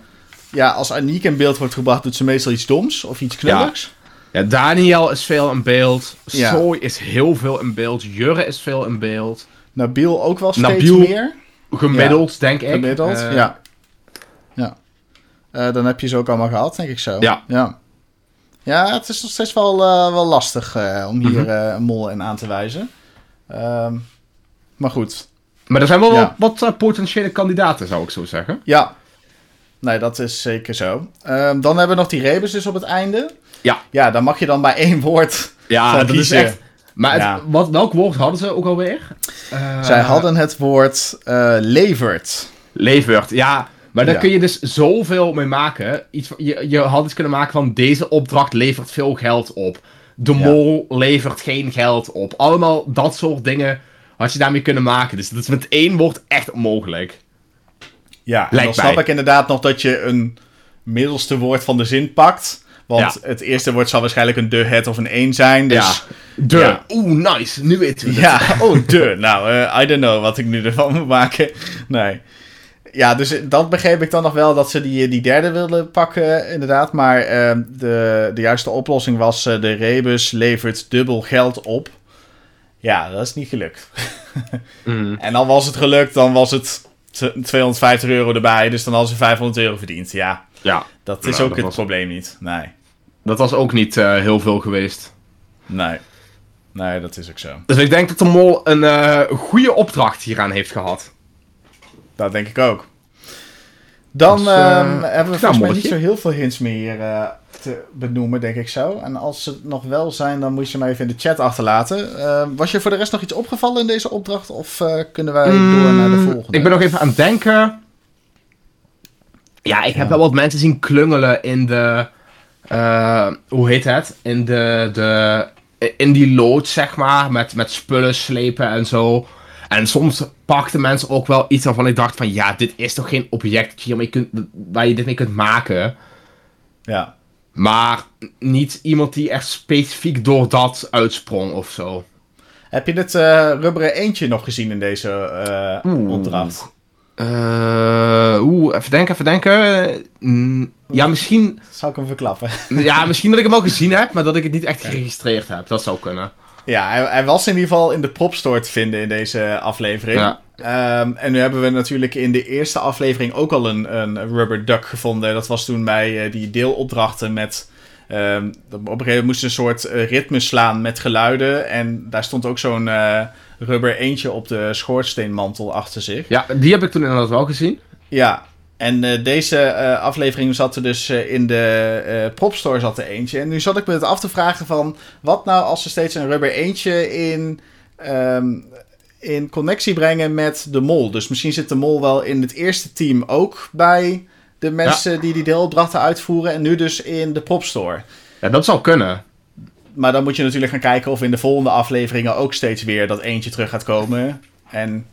Ja, als Aniek in beeld wordt gebracht, doet ze meestal iets doms of iets knulligs. Ja, Daniel is veel in beeld. Ja. Soy is heel veel in beeld. Jurre is veel in beeld. Nabil ook wel steeds Nabil, meer. Gemiddeld, denk ik. Gemiddeld, Eh, ja. Ja. Eh, dan heb je ze ook allemaal gehad, denk ik zo. Ja. Ja, ja het is nog steeds wel, eh, wel lastig om hier Mhm. een mol in aan te wijzen. Ehm, maar goed. Maar er zijn wel Ja. wat, wat potentiële kandidaten, zou ik zo zeggen. Ja. Nee, dat is zeker zo. Ehm, dan hebben we nog die rebus dus op het einde. Ja. Ja, dan mag je dan maar één woord Ja, dat is echt... Maar het- Ja. wat, welk woord hadden ze ook alweer? Eh, Zij hadden het woord eh levert. Levert, ja. Maar daar Ja. kun je dus zoveel mee maken. Iets, van- je, je had iets kunnen maken van deze opdracht levert veel geld op. De Ja. mol levert geen geld op. Allemaal dat soort dingen had je daarmee kunnen maken. Dus dat is met één woord echt onmogelijk. Ja, en dan snap ik inderdaad nog dat je een middelste woord van de zin pakt. Want het eerste woord zal waarschijnlijk een de, het of een een zijn. Dus ja. De. ja. Oeh, nice. Nu weten we het. Ja, oh, de. Nou, eh, I don't know wat ik nu ervan moet maken. Nee. Ja, dus dat begreep ik dan nog wel dat ze die, die derde wilden pakken, inderdaad. Maar eh, de, de juiste oplossing was: eh, de rebus levert dubbel geld op. Ja, dat is niet gelukt. Mm. En dan was het gelukt, dan was het t- 250 euro erbij. Dus dan hadden ze 500 euro verdiend. Ja, Ja, dat is Nou, ook dat het was- probleem niet. Nee, dat was ook niet eh, heel veel geweest. nee. Nee, dat is ook zo. Dus ik denk dat de mol een eh, goede opdracht hieraan heeft gehad. Dat denk ik ook. Dan Dus, eh, ehm, hebben we nou, volgens mij niet zo heel veel hints meer te benoemen, denk ik zo. En als ze nog wel zijn, dan moet je maar even in de chat achterlaten. Eh, was je voor de rest nog iets opgevallen in deze opdracht? Of kunnen wij door naar de Mm, volgende? Ik ben nog even aan het denken. Ja, ik heb Ja. wel wat mensen zien klungelen in de. Eh, hoe heet het? In de. de in die loods, zeg maar. Met, met spullen slepen en zo. En soms pakten mensen ook wel iets waarvan ik dacht van... Ja, dit is toch geen object dat je hiermee kunt, waar je dit mee kunt maken. Ja. Maar niet iemand die echt specifiek door dat uitsprong of zo. Heb je het eh, rubberen eentje nog gezien in deze Oeh. opdracht? Eh, Oeh, even denken, even denken. Mm, ja, misschien... Zal ik hem verklappen? Ja, misschien dat ik hem al gezien heb, maar dat ik het niet echt geregistreerd heb. Dat zou kunnen. Ja, hij, hij was in ieder geval in de propstore te vinden in deze aflevering. Ja. Ehm, en nu hebben we natuurlijk in de eerste aflevering ook al een, een rubber duck gevonden. Dat was toen bij eh, die deelopdrachten met... ehm, op een gegeven moment moesten ze een soort eh, ritme slaan met geluiden. En daar stond ook zo'n rubber eentje op de schoorsteenmantel achter zich. Ja, die heb ik toen inderdaad wel gezien. Ja, en eh, deze eh, aflevering zat er dus eh, in de propstore zat er eentje. En nu zat ik me het af te vragen van... wat nou als ze steeds een rubber eentje in, ehm, in connectie brengen met de mol? Dus misschien zit de mol wel in het eerste team ook bij de mensen die die deelopdrachten uitvoeren... en nu dus in de propstore. Ja, dat zou kunnen. Maar dan moet je natuurlijk gaan kijken of in de volgende afleveringen ook steeds weer dat eentje terug gaat komen. En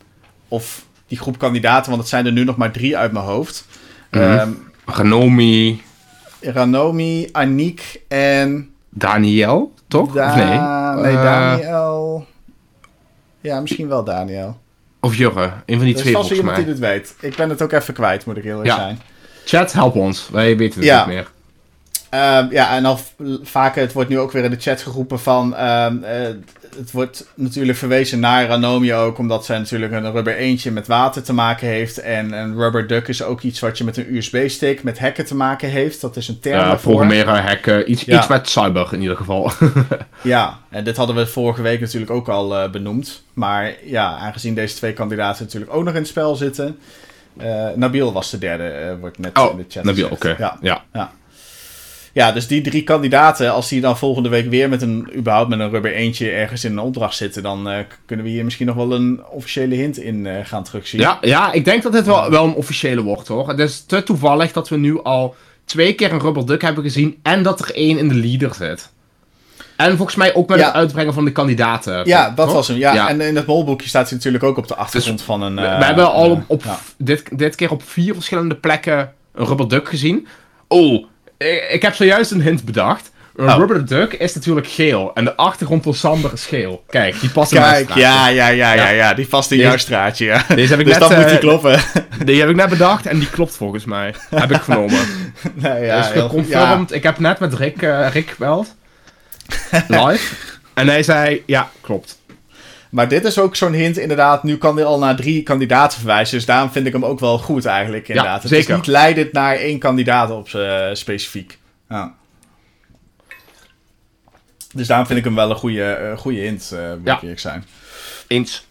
of die groep kandidaten, want het zijn er nu nog maar drie uit mijn hoofd... Mhm. Ehm, Ranomi, Ranomi, Aniek en... Daniel, toch? Da- of nee? Nee, Eh, Daniel. Ja, misschien wel Daniel. Of Jurre. Een van die Er is twee volgens iemand die dit weet. Ik ben het ook even kwijt, moet ik heel eerlijk Ja. zijn. Chat, help ons. Wij weten het Ja. niet meer. Ehm, ja, en al vaker, het wordt nu ook weer in de chat geroepen van... ehm, eh, het wordt natuurlijk verwezen naar Ranomi ook, omdat zij natuurlijk een rubber eentje met water te maken heeft. En een rubber duck is ook iets wat je met een USB-stick met hacken te maken heeft. Dat is een term Ja, programmeren, hacken. Iets, Ja. iets met cyber in ieder geval. Ja, en dit hadden we vorige week natuurlijk ook al eh, benoemd. Maar ja, aangezien deze twee kandidaten natuurlijk ook nog in het spel zitten. eh Nabil was de derde, wordt net oh, in de chat Nabil, oké. Ja. ja. ja, dus die drie kandidaten, als die dan volgende week weer met een, überhaupt met een rubber eentje ergens in een opdracht zitten, dan eh, kunnen we hier misschien nog wel een officiële hint in eh, gaan terugzien. Ja, ja, ik denk dat dit wel, wel een officiële wordt hoor. Het is te toevallig dat we nu al twee keer een rubber duck hebben gezien en dat er één in de leader zit. En volgens mij ook met Ja. het uitbrengen van de kandidaten. Ja, dat toch? was hem. Ja, Ja. en in het molboekje staat hij natuurlijk ook op de achtergrond van een... We, eh, we hebben al op, op ja. dit, dit keer op vier verschillende plekken een rubber duck gezien. Oh, ik, ik heb zojuist een hint bedacht. Een Oh. rubber duck is natuurlijk geel en de achtergrond van Sander is geel. Kijk, die past in Kijk, straatje. ja, ja, ja, ja, Ja. die vast in Deze- jouw straatje, ja. Deze heb ik Dus net, moet die eh, kloppen. Die heb ik net bedacht en die klopt volgens mij. Heb ik vernomen. nee, ja, dus geconfirmed. Ik heb net met Rick, eh, Rick gebeld. Live. en hij zei, ja, klopt. Maar dit is ook zo'n hint, inderdaad. Nu kan hij al naar drie kandidaten verwijzen. Dus daarom vind ik hem ook wel goed, eigenlijk. Inderdaad. Het zeker. is niet leidend naar één kandidaat op eh, specifiek. Ja. Dus daarom vind ik hem wel een goede, eh, goede hint, eh moet Ja. ik eerlijk zijn. Eens.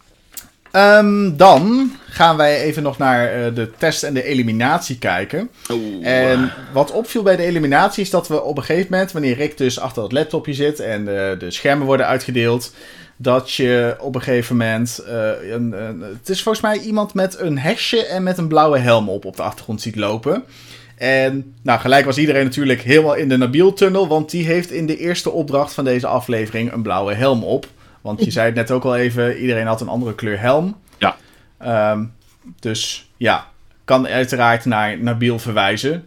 Ehm, dan gaan wij even nog naar eh, de test en de eliminatie kijken. En wat opviel bij de eliminatie is dat we op een gegeven moment, wanneer Rick dus achter dat laptopje zit en de schermen worden uitgedeeld, dat je op een gegeven moment, eh, een, een- het is volgens mij iemand met een hesje en met een blauwe helm op op de achtergrond ziet lopen. En nou, gelijk was iedereen natuurlijk helemaal in de Nabil-tunnel, want die heeft in de eerste opdracht van deze aflevering een blauwe helm op. Want je zei het net ook al even, iedereen had een andere kleur helm. Ja. Ehm, dus ja, kan uiteraard naar Nabil verwijzen.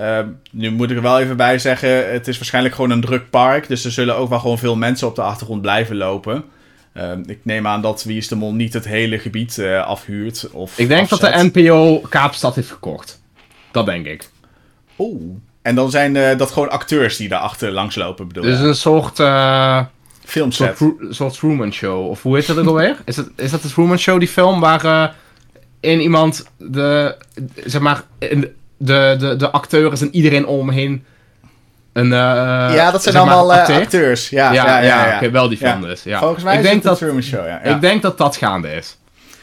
Ehm, nu moet ik er wel even bij zeggen, het is waarschijnlijk gewoon een druk park. Dus er zullen ook wel gewoon veel mensen op de achtergrond blijven lopen. Ehm, ik neem aan dat Wie is de Mol niet het hele gebied eh, afhuurt. Of Ik denk dat de. NPO Kaapstad heeft gekocht. Dat denk ik. Oeh. En dan zijn eh, dat gewoon acteurs die daarachter langslopen, bedoel Dus je? een soort, eh soort, Filmset. Tru- soort Truman Show. Of hoe heet dat ook alweer? Is, het, is dat de Truman Show, die film waar in iemand de, zeg maar, in de, de, de acteur en iedereen om hem heen een, eh, ja, dat zijn maar, allemaal eh, acteurs. Ja, Ja, ja, ja. wel die film dus. Ja. Volgens mij ik is denk het dat, een Truman Show. Ik denk dat dat gaande is.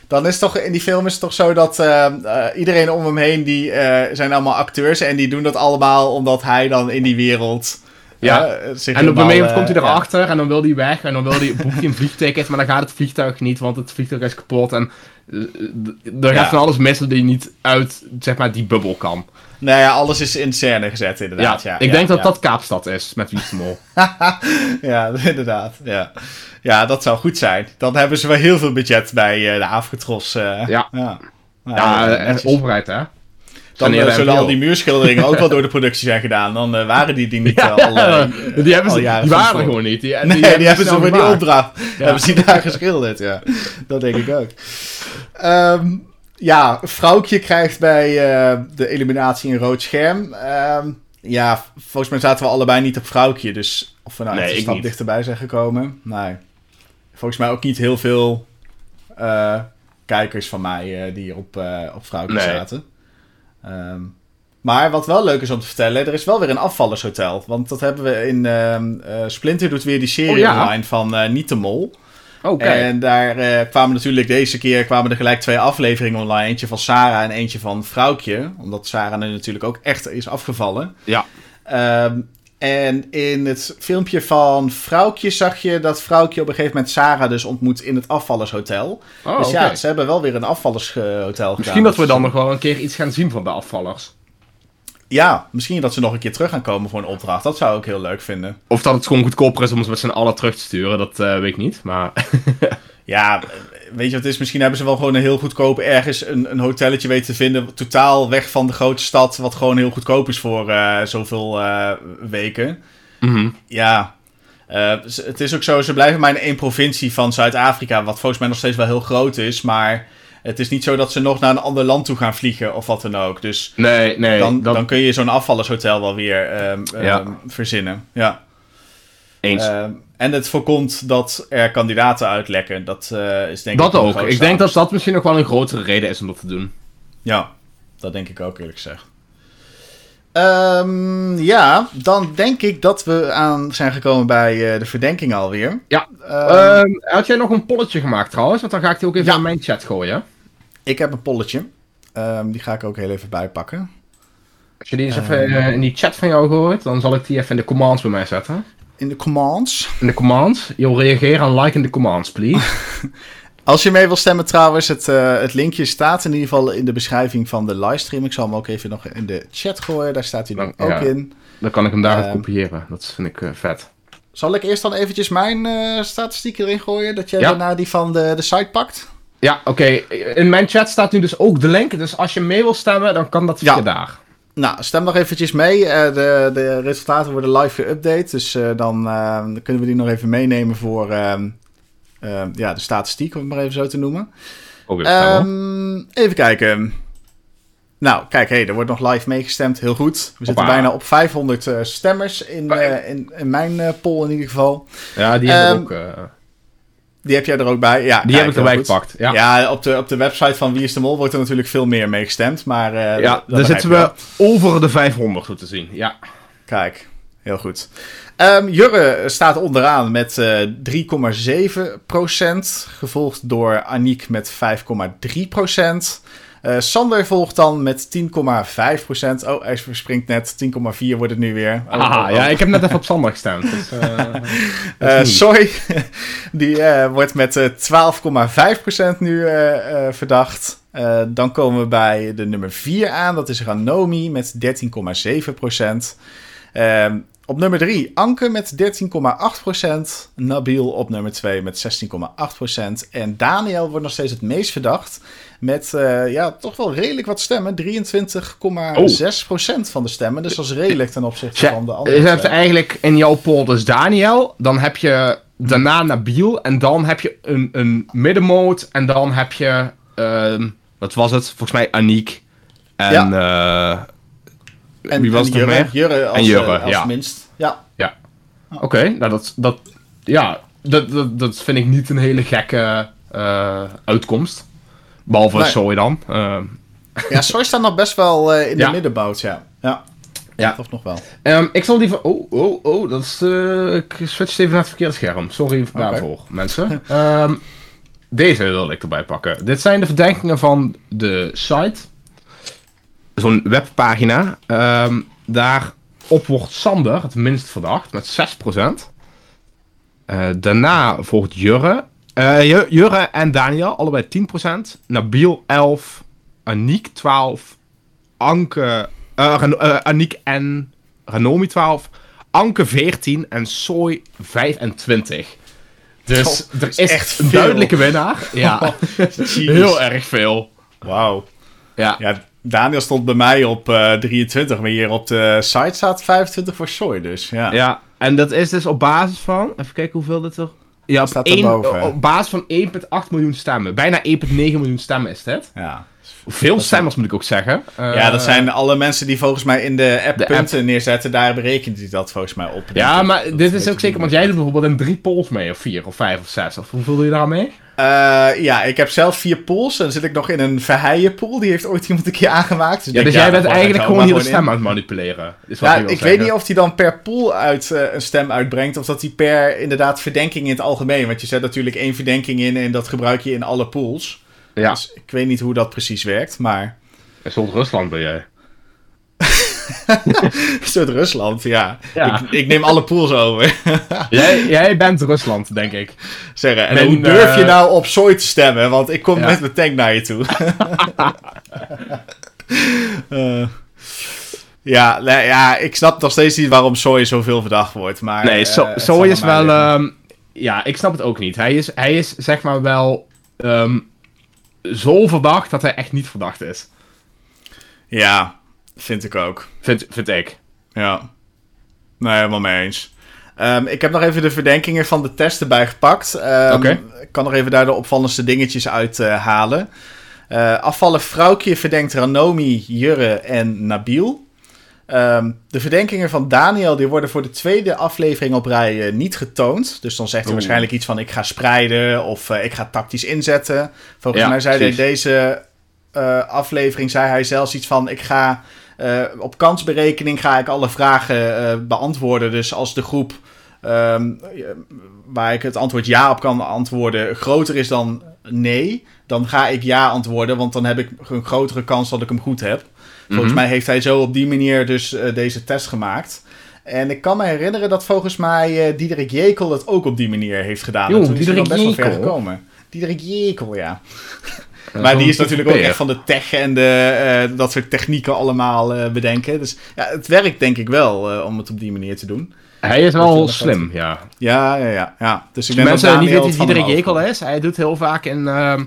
Dan is toch, in die film is het toch zo dat eh, iedereen om hem heen, die zijn allemaal acteurs. En die doen dat allemaal omdat hij dan in die wereld... Ja. zich En op een moment komt hij erachter en dan wil hij weg en dan wil hij, boekt hij een vliegticket, maar dan gaat het vliegtuig niet, want het vliegtuig is kapot en er gaat Ja. van alles mis dat hij niet uit, zeg maar, die bubbel kan. Nou ja, alles is in scène gezet, inderdaad. Ja, ik ja, denk dat dat Kaapstad is, met Wie is de Mol. ja, inderdaad. Ja. ja, dat zou goed zijn. Dan hebben ze wel heel veel budget bij eh, de Afgetros. eh Ja. ja. Nou, Ja, eh, overheid, hè? Dan zullen al die muurschilderingen ook wel door de productie zijn gedaan. Dan waren die, die niet al, die hebben ze, die waren gewoon niet. Die, Nee, die, hebben ze voor die opdracht. Hebben ze daar geschilderd, ja. Dat denk ik ook. Ehm, ja, Vrouwtje krijgt bij eh, de eliminatie een rood scherm. Ehm, ja, volgens mij zaten we allebei niet op Vrouwtje. Dus of we nou Nee, echt een stap niet. dichterbij zijn gekomen. Nee. Volgens mij ook niet heel veel eh, kijkers van mij eh, die hier op, op Vrouwtje Nee. zaten. Ehm, maar wat wel leuk is om te vertellen, er is wel weer een afvallershotel. Want dat hebben we in Splinter doet weer die serie Oh, ja? online van Niet de Mol. Oké. En daar eh, kwamen natuurlijk deze keer kwamen er gelijk twee afleveringen online. Eentje van Sarah en eentje van Vrouwtje. Omdat Sarah nu natuurlijk ook echt is afgevallen. Ja. Ehm, en in het filmpje van Vrouwtje zag je dat Vrouwtje op een gegeven moment Sarah dus ontmoet in het afvallershotel. Oh, dus ja, ze hebben wel weer een afvallershotel gedaan. Misschien dat we dan nog wel een keer iets gaan zien van de afvallers. Ja, misschien dat ze nog een keer terug gaan komen voor een opdracht. Dat zou ik heel leuk vinden. Of dat het gewoon goedkoper is om ze met z'n allen terug te sturen, dat eh, weet ik niet. Maar Ja, weet je wat het is? Misschien hebben ze wel gewoon een heel goedkoop ergens een, een hotelletje weten te vinden. Totaal weg van de grote stad. Wat gewoon heel goedkoop is voor eh, zoveel eh, weken. Mhm. Ja, het is ook zo. Ze blijven maar in één provincie van Zuid-Afrika. Wat volgens mij nog steeds wel heel groot is. Maar het is niet zo dat ze nog naar een ander land toe gaan vliegen of wat dan ook. Dus nee, nee. dan, dat... dan kun je zo'n afvallershotel wel weer ehm, Ja. ehm, verzinnen. Ja. Eens. Ehm, en het voorkomt dat er kandidaten uitlekken. Dat eh, is denk dat ik de ook. Ik denk dat dat misschien nog wel een grotere reden is om dat te doen. Ja, dat denk ik ook eerlijk gezegd. Ja, dan denk ik dat we aan zijn gekomen bij eh, de verdenking alweer. Ja. Ehm, had jij nog een polletje gemaakt trouwens? Want dan ga ik die ook even Ja. in mijn chat gooien. Ik heb een polletje. Ehm, die ga ik ook heel even bijpakken. Als je die eens even eh, in die chat van jou gooit, dan zal ik die even in de commands bij mij zetten. In de commands. In de commands. You'll reageren aan like in de commands, please. Als je mee wil stemmen trouwens, het, eh, het linkje staat in ieder geval in de beschrijving van de livestream. Ik zal hem ook even nog in de chat gooien. Daar staat hij dan ook ja. in. dan kan ik hem daaruit Ehm. kopiëren. Dat vind ik eh, vet. Zal ik eerst dan eventjes mijn statistieken erin gooien? Dat jij Ja. daarna die van de, de site pakt? Ja, oké. In mijn chat staat nu dus ook de link. Dus als je mee wil stemmen, dan kan dat via Ja. daar. Nou, stem nog eventjes mee. Eh, de, de resultaten worden live geüpdate. Dus eh, dan, eh, dan kunnen we die nog even meenemen voor ehm, ehm, ja, de statistiek, om het maar even zo te noemen. Even stemmen. Ehm, even kijken. Nou, kijk, hey, er wordt nog live meegestemd. Heel goed. We zitten bijna op 500 eh, stemmers in, in, in mijn poll in ieder geval. ja, die hebben ehm, ook. Eh, Die heb jij er ook bij? Ja, die heb ik erbij goed. gepakt. Ja, Ja, op, de, op de website van Wie is de Mol wordt er natuurlijk veel meer mee gestemd. Maar eh, ja daar zitten we wel. over de 500 zo te zien. Ja. Kijk, heel goed. Ehm, Jurre staat onderaan met eh 3,7%. Gevolgd door Aniek met 5,3%. Eh, Sander volgt dan met 10,5%. Oh, hij verspringt net. 10,4 wordt het nu weer. Oh, Ah, oh, oh. ja, ik heb net even op Sander gestemd. Dus, eh, dat Eh. Soy, die wordt met eh, 12,5% nu verdacht. Dan komen we bij de nummer 4 aan. Dat is Ranomi met 13,7%. Ehm, op nummer 3 Anke met 13,8%. Nabil op nummer 2 met 16,8%. En Daniel wordt nog steeds het meest verdacht. Met eh, ja, toch wel redelijk wat stemmen. 23,6% van de stemmen. Dus dat is redelijk ten opzichte van de andere. je hebt eigenlijk in jouw poll dus Daniel, dan heb je daarna Nabil en dan heb je een, een middenmoot en dan heb je, ehm, wat was het? Volgens mij Aniek en eh, En, wie was en Jurre, meer? Jurre als, En Jurre, eh, als ja. minst. Ja. Oké, nou dat, dat, ja, dat, dat, dat vind ik niet een hele gekke eh, uitkomst. Behalve Nee. Dan. Eh, Ja, Soy staat nog best wel in Ja. de middenboot, ja. Ja, Ja. toch nog wel. Ehm, ik zal die van. Oh, oh, oh, dat is. ik switch even naar het verkeerde scherm. Sorry daarvoor, mensen. Ehm, deze wil ik erbij pakken. Dit zijn de verdenkingen van de site. Zo'n webpagina. Ehm, daarop wordt Sander het minst verdacht met 6%. Eh, daarna volgt Jurre. Ju- Jurre en Daniel, allebei 10%. Nabil 11. Aniek 12. Anke, eh, Aniek en Ranomi 12. Anke 14 en Soy 25. Dus er is echt echt een veel. duidelijke winnaar. Ja, heel erg veel. Wauw. Ja. Ja, Daniel stond bij mij op eh 23, maar hier op de site staat 25 voor Soy, dus ja. ja, en dat is dus op basis van. Even kijken hoeveel dit er. Ja, op, Staat één- erboven. op basis van 1,8 miljoen stemmen. Bijna 1,9 miljoen stemmen is dit. Ja. Veel stemmers moet ik ook zeggen. Ja, dat Eh, zijn alle mensen die volgens mij in de app de punten neerzetten. Daar berekent hij dat volgens mij op. Ja, maar Dat dit is ook zeker, want jij doet bijvoorbeeld in drie polls mee, of vier, of vijf, of zes. Of hoeveel doe je daar aan mee? Eh, ja, ik heb zelf vier pools. En dan zit ik nog in een verheien pool. Die heeft ooit iemand een keer aangemaakt. Ja, denk, dus jij bent eigenlijk gewoon hier de in. stem aan het manipuleren. Is wat Ja, ik weet niet of hij dan per pool uit eh, een stem uitbrengt. Of dat hij per inderdaad verdenking in het algemeen. Want je zet natuurlijk één verdenking in en dat gebruik je in alle pools. Ja, Dus ik weet niet hoe dat precies werkt. Maar een soort Rusland ben jij. een soort Rusland, ja. Ja. Ik, ik neem alle pools over. jij. Jij bent Rusland, denk ik. Zeggen. En Ben, hoe durf je eh, nou op Soy te stemmen? Want ik kom Ja. met mijn tank naar je toe. Eh, ja, nee, ja, ik snap nog steeds niet waarom Soy zoveel verdacht wordt. Maar, Nee, eh, is wel... ehm, ja, ik snap het ook niet. Hij is, hij is zeg maar wel ehm, zo verdacht dat hij echt niet verdacht is. Ja, vind ik ook. Vind, vind ik. Ja. Nee, helemaal mee eens. Ehm, ik heb nog even de verdenkingen van de test erbij gepakt. Ehm. Ik kan nog even daar de opvallendste dingetjes uit eh, halen. Eh, afvallen vrouwtje verdenkt Ranomi, Jurre en Nabil. Ehm, de verdenkingen van Daniel die worden voor de tweede aflevering op rij eh, niet getoond. Dus dan zegt hij Oeh. waarschijnlijk iets van ik ga spreiden of eh, ik ga tactisch inzetten. Volgens Ja, mij zei hij precies. deze eh, aflevering zei hij zelfs iets van ik ga op kansberekening ga ik alle vragen beantwoorden. Dus als de groep ehm, eh, waar ik het antwoord ja op kan antwoorden groter is dan nee, dan ga ik ja antwoorden, want dan heb ik een grotere kans dat ik hem goed heb. Volgens Mhm. mij heeft hij zo op die manier dus eh, deze test gemaakt. En ik kan me herinneren dat volgens mij eh Diederik Jekel het ook op die manier heeft gedaan. Jo, en toen is hij Diederik best wel ver gekomen. Diederik Jekel, ja. Maar die is natuurlijk ook echt van de tech en de, eh, dat soort technieken allemaal bedenken. Dus ja, het werkt denk ik wel om het op die manier te doen. Hij is wel dat slim, ja. Ja, ja, ja. ja. Dus ik denk Mensen dat die niet weten wie Diederik Jekel is, hij doet heel vaak in ehm,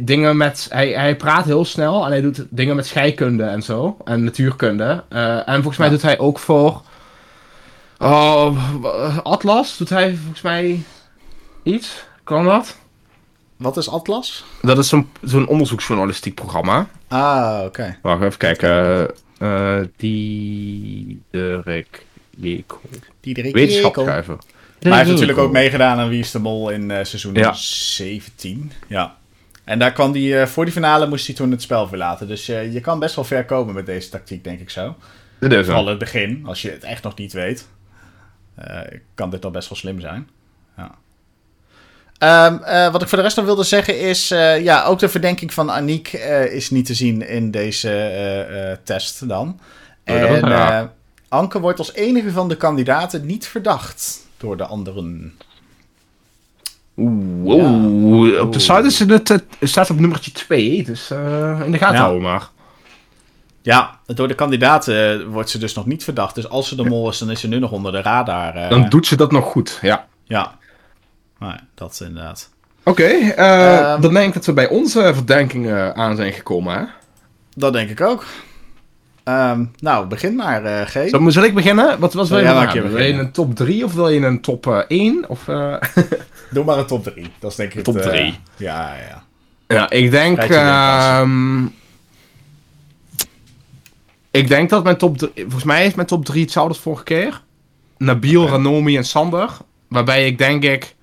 dingen met... Hij, hij praat heel snel en hij doet dingen met scheikunde en zo. En natuurkunde. Eh, en volgens mij Ja. doet hij ook voor... Oh, Atlas doet hij volgens mij iets. Kan dat? Wat is Atlas? Dat is zo'n zo'n onderzoeksjournalistiek programma. Ah, oké. Wacht, even kijken. Eh Diederik Jekel. Diederik Jekel. Wetenschapsschrijver. Maar hij heeft natuurlijk ook meegedaan aan Wie is de Mol in eh, seizoen Ja. 17. Ja. En daar kwam hij, eh, voor die finale moest hij toen het spel verlaten. Dus eh, je kan best wel ver komen met deze tactiek, denk ik zo. Dit is Vooral het begin, als je het echt nog niet weet. eh, kan dit al best wel slim zijn. Ja. Ehm, eh, wat ik voor de rest nog wilde zeggen is... ja, ook de verdenking van Aniek is niet te zien in deze test dan. Oh, dat en Anke wordt als enige van de kandidaten niet verdacht door de anderen. Oeh, op de site is het, het staat op nummertje 2, dus eh, in de gaten Ja. houden maar. Ja, door de kandidaten wordt ze dus nog niet verdacht. Dus als ze de mol is, dan is ze nu nog onder de radar. eh, Dan doet ze dat nog goed, ja. Ja, nou, ja, dat is inderdaad. Oké, eh, Ehm. dan denk ik dat we bij onze verdenkingen aan zijn gekomen, hè? Dat denk ik ook. Ehm, nou, begin maar, eh G. Zal, zal ik beginnen? Wat, wat wil je Ja, nou? Wil je een top 3 of wil je een top eh, 1? Of, eh, Doe maar een top 3. Dat is denk ik Top het, eh, drie. ja, ja. Ja, ik denk. Ehm ik denk dat mijn top 3. Volgens mij is mijn top 3 hetzelfde als vorige keer: Nabil, Oké. Ranomi en Sander. Waarbij ik denk ik.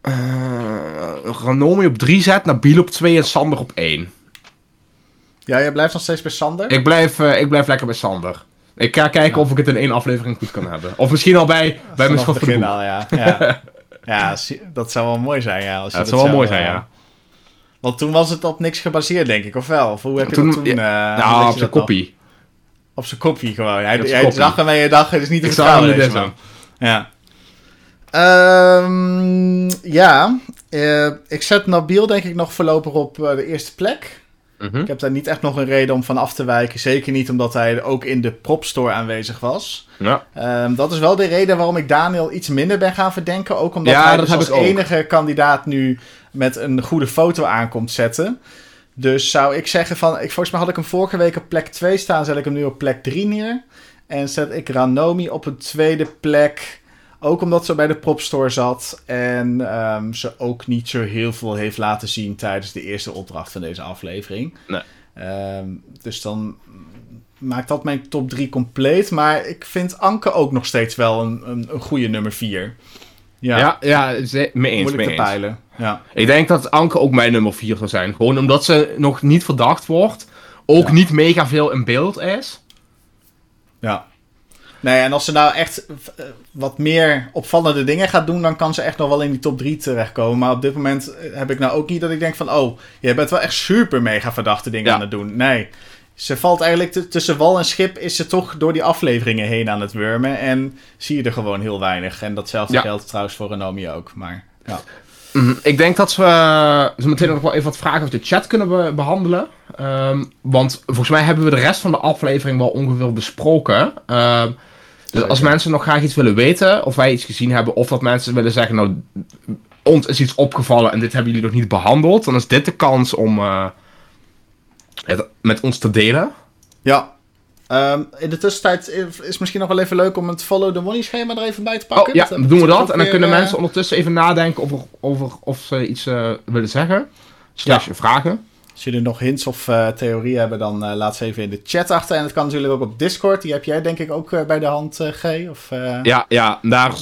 eh, Ranomi op 3 zet, Nabil op 2 en Sander op 1. Ja, jij blijft nog steeds bij Sander? Ik blijf, eh, ik blijf lekker bij Sander. Ik ga kijken of ik het in één aflevering goed kan hebben. Of misschien al bij, bij mijn schot al, ja. Ja, ja dat zou wel mooi zijn, ja. Als je dat zou wel mooi zijn, eh, ja. Want toen was het op niks gebaseerd, denk ik, of wel? Of hoe heb je Toen- dat toen... eh, weet op zijn koppie. Op zijn kopie gewoon. Hij, jij koppie. zag hem en je dacht, het is niet te vertrouwen, deze man. Ja. Ehm, ja, eh, ik zet Nabil denk ik nog voorlopig op de eerste plek. Mhm. Ik heb daar niet echt nog een reden om van af te wijken. Zeker niet omdat hij ook in de propstore aanwezig was. Ja. Ehm, dat is wel de reden waarom ik Daniel iets minder ben gaan verdenken. Ook omdat Ja, hij dus als ook. enige kandidaat nu met een goede foto aankomt zetten. Dus zou ik zeggen van... Ik, volgens mij had ik hem vorige week op plek 2 staan. Zet ik hem nu op plek 3 neer. En zet ik Ranomi op een tweede plek. Ook omdat ze bij de propstore zat. En ehm, ze ook niet zo heel veel heeft laten zien tijdens de eerste opdracht van deze aflevering. Nee. Ehm, dus dan maakt dat mijn top 3 compleet. Maar ik vind Anke ook nog steeds wel een, een, een goede nummer 4. Ja, Ja, ja, ze- mee eens, moeilijk mee te eens. peilen. Ja. Ik denk dat Anke ook mijn nummer 4 zou zijn. Gewoon omdat ze nog niet verdacht wordt. Ook Ja. niet mega veel in beeld is. ja. Nee, en als ze nou echt eh, wat meer opvallende dingen gaat doen, dan kan ze echt nog wel in die top 3 terechtkomen. Maar op dit moment eh, heb ik nou ook niet dat ik denk van, oh, jij bent wel echt super mega verdachte dingen Ja. aan het doen. Nee. Ze valt eigenlijk tussen wal en schip, is ze toch door die afleveringen heen aan het wurmen. En zie je er gewoon heel weinig. En datzelfde Ja. geldt trouwens voor Renomi ook. Maar ja. Mhm. Ik denk dat we uh, zo meteen nog wel even wat vragen uit de chat kunnen be- behandelen. Ehm, want volgens mij hebben we de rest van de aflevering wel ongeveer besproken. Ehm, dus als mensen nog graag iets willen weten, of wij iets gezien hebben, of dat mensen willen zeggen, nou, ons is iets opgevallen en dit hebben jullie nog niet behandeld, dan is dit de kans om eh, het met ons te delen. Ja. Ehm, in de tussentijd is het misschien nog wel even leuk om het follow the money schema er even bij te pakken. Oh ja, heb ik doen we dat. En dan kunnen eh, mensen ondertussen even nadenken over, over of ze iets eh, willen zeggen. Slash vragen. Als jullie nog hints of eh, theorieën hebben, dan eh, laat ze even in de chat achter. En het kan natuurlijk ook op Discord. Die heb jij denk ik ook eh, bij de hand, G. Of, Ja, ja, daar dat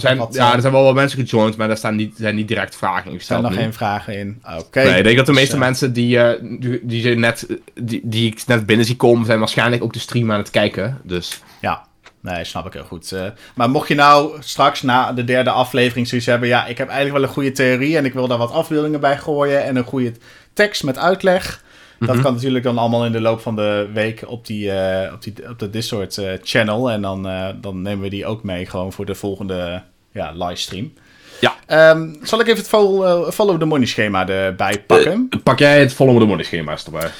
zijn, nog wat, ja, er zijn wel wat mensen gejoind, maar daar staan niet, zijn niet direct vragen Er ingesteld. staan nog nu. geen vragen in. Oké. Nee, ik denk dat de Dus, meeste mensen die, die, die, net, die, die ik net binnen zie komen, zijn waarschijnlijk ook de stream aan het kijken. Dus Ja, nee, snap ik heel goed. Maar mocht je nou straks na de derde aflevering zoiets hebben... Ja, ik heb eigenlijk wel een goede theorie en ik wil daar wat afbeeldingen bij gooien... en een goede tekst met uitleg... Dat Mhm. kan natuurlijk dan allemaal in de loop van de week op, die, eh, op, die, op de Discord eh, channel. En dan, eh, dan nemen we die ook mee gewoon voor de volgende ja, livestream. Ja. Ehm, zal ik even het follow, follow the money schema erbij pakken? pak jij het volgende money schema's erbij.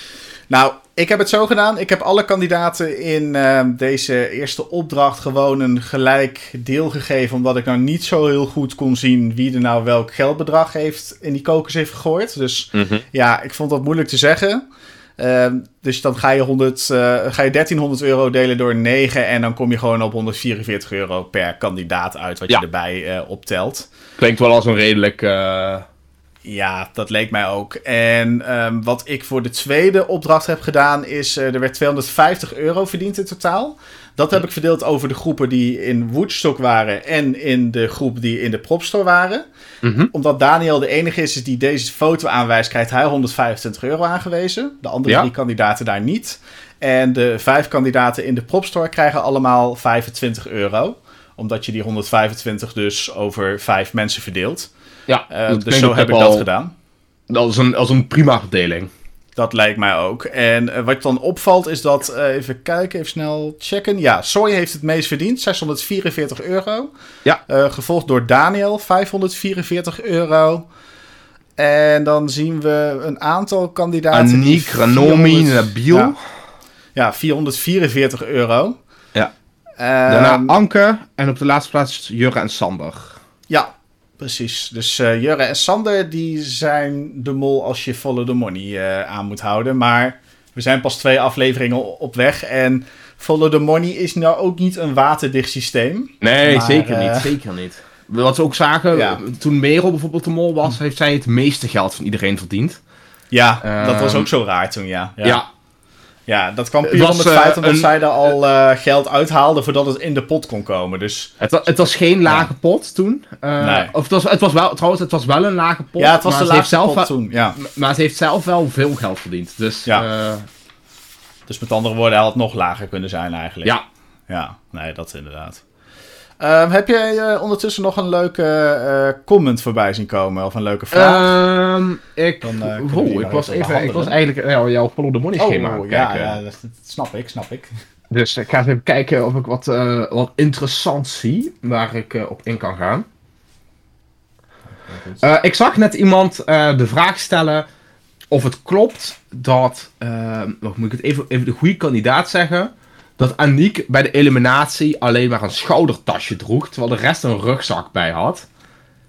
Nou, ik heb het zo gedaan. Ik heb alle kandidaten in eh, deze eerste opdracht gewoon een gelijk deel gegeven. Omdat ik nou niet zo heel goed kon zien wie er nou welk geldbedrag heeft in die kokers heeft gegooid. Dus ja, ik vond dat moeilijk te zeggen. Ehm, dus dan ga je, 100, eh, ga je 1300 euro delen door 9 en dan kom je gewoon op 144 euro per kandidaat uit wat Ja. je erbij eh, optelt. Klinkt wel als een redelijk... Ja, dat leek mij ook. En ehm, wat ik voor de tweede opdracht heb gedaan is... eh, er werd 250 euro verdiend in totaal. Dat heb ik verdeeld over de groepen die in Woodstock waren... en in de groep die in de Propstore waren. mhm. Omdat Daniel de enige is die deze foto aanwijst... krijgt hij 125 euro aangewezen. De andere Ja. drie kandidaten daar niet. En de vijf kandidaten in de Propstore krijgen allemaal 25 euro. Omdat je die 125 dus over vijf mensen verdeelt. Ja, Eh, dat dus zo heb ik dat gedaan. Dat is een, als een prima verdeling. Dat lijkt mij ook. En eh, wat dan opvalt is dat, eh, even kijken, even snel checken. Ja, Soy heeft het meest verdiend, 644 euro. Ja. Gevolgd door Daniel, 544 euro. En dan zien we een aantal kandidaten. Aniek, Ranomi, 400 Nabil. Ja, ja, 444 euro. Ja. Ehm, Daarna Anke en op de laatste plaats Jurre en Sander. Ja, precies. Dus eh Jurre en Sander die zijn de mol als je Follow the Money eh, aan moet houden. Maar we zijn pas twee afleveringen op weg. En Follow the Money is nou ook niet een waterdicht systeem. Nee, Maar, zeker eh, niet. Zeker niet. Wat we ook zagen, Ja. toen Merel bijvoorbeeld de mol was, heeft zij het meeste geld van iedereen verdiend. Ja, dat Ehm, was ook zo raar toen, ja. Ja, Ja, Ja, dat kwam puur was, om het eh, feit omdat een- zij er al eh, geld uithaalden voordat het in de pot kon komen. Dus het, wa- het was geen lage pot toen. Eh, Nee. Of het was, het was wel, trouwens, het was wel een lage pot. ja, het was de zelf pot wel- toen. Ja. Maar ze heeft zelf wel veel geld verdiend. Dus Ja. Dus met andere woorden, hij had nog lager kunnen zijn eigenlijk. ja. Ja, nee, dat inderdaad. Ehm, heb jij eh, ondertussen nog een leuke eh, comment voorbij zien komen? Of een leuke vraag? Ehm, ik, Dan, eh, wow, ik maar was even ik was eigenlijk jouw follow the money schema het ja, ja dat, snap ik, snap ik. Dus ik ga even kijken of ik wat, wat interessants zie waar ik op in kan gaan. Ik zag net iemand de vraag stellen of het klopt dat, wacht, moet ik het even, even de goede kandidaat zeggen, dat Aniek bij de eliminatie alleen maar een schoudertasje droeg, terwijl de rest een rugzak bij had.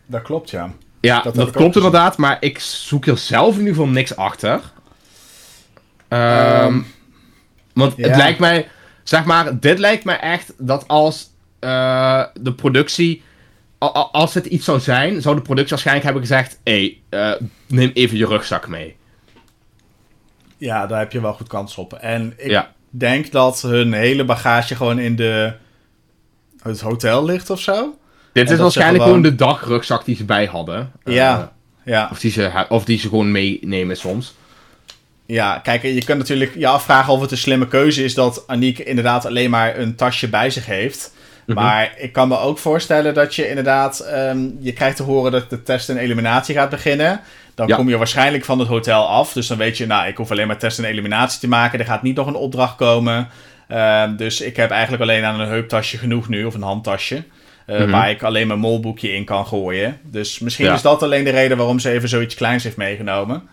Dat klopt, ja. Ja, Dat klopt inderdaad, maar ik zoek er zelf in ieder geval niks achter. Ehm, Ehm, want ja. het lijkt mij, zeg maar, dit lijkt mij echt dat als eh, de productie, als het iets zou zijn, zou de productie waarschijnlijk hebben gezegd: hé, hey, eh, neem even je rugzak mee. Ja, daar heb je wel goed kans op. En ik Ja. Denk dat hun hele bagage gewoon in de, het hotel ligt of zo. Dit is waarschijnlijk gewoon- gewoon de dagrugzak die ze bij hadden. Eh, Ja, ja. Of die, ze, of die ze gewoon meenemen soms. Ja, kijk, je kunt natuurlijk je afvragen of het een slimme keuze is dat Aniek inderdaad alleen maar een tasje bij zich heeft. Mhm. Maar ik kan me ook voorstellen dat je inderdaad, ehm, je krijgt te horen dat de test en eliminatie gaat beginnen. Dan Ja. kom je waarschijnlijk van het hotel af. Dus dan weet je, nou, ik hoef alleen maar test en eliminatie te maken. Er gaat niet nog een opdracht komen. Ehm, dus ik heb eigenlijk alleen aan een heuptasje genoeg nu, of een handtasje. eh, Mhm. Waar ik alleen mijn molboekje in kan gooien. Dus misschien Ja. is dat alleen de reden waarom ze even zoiets kleins heeft meegenomen.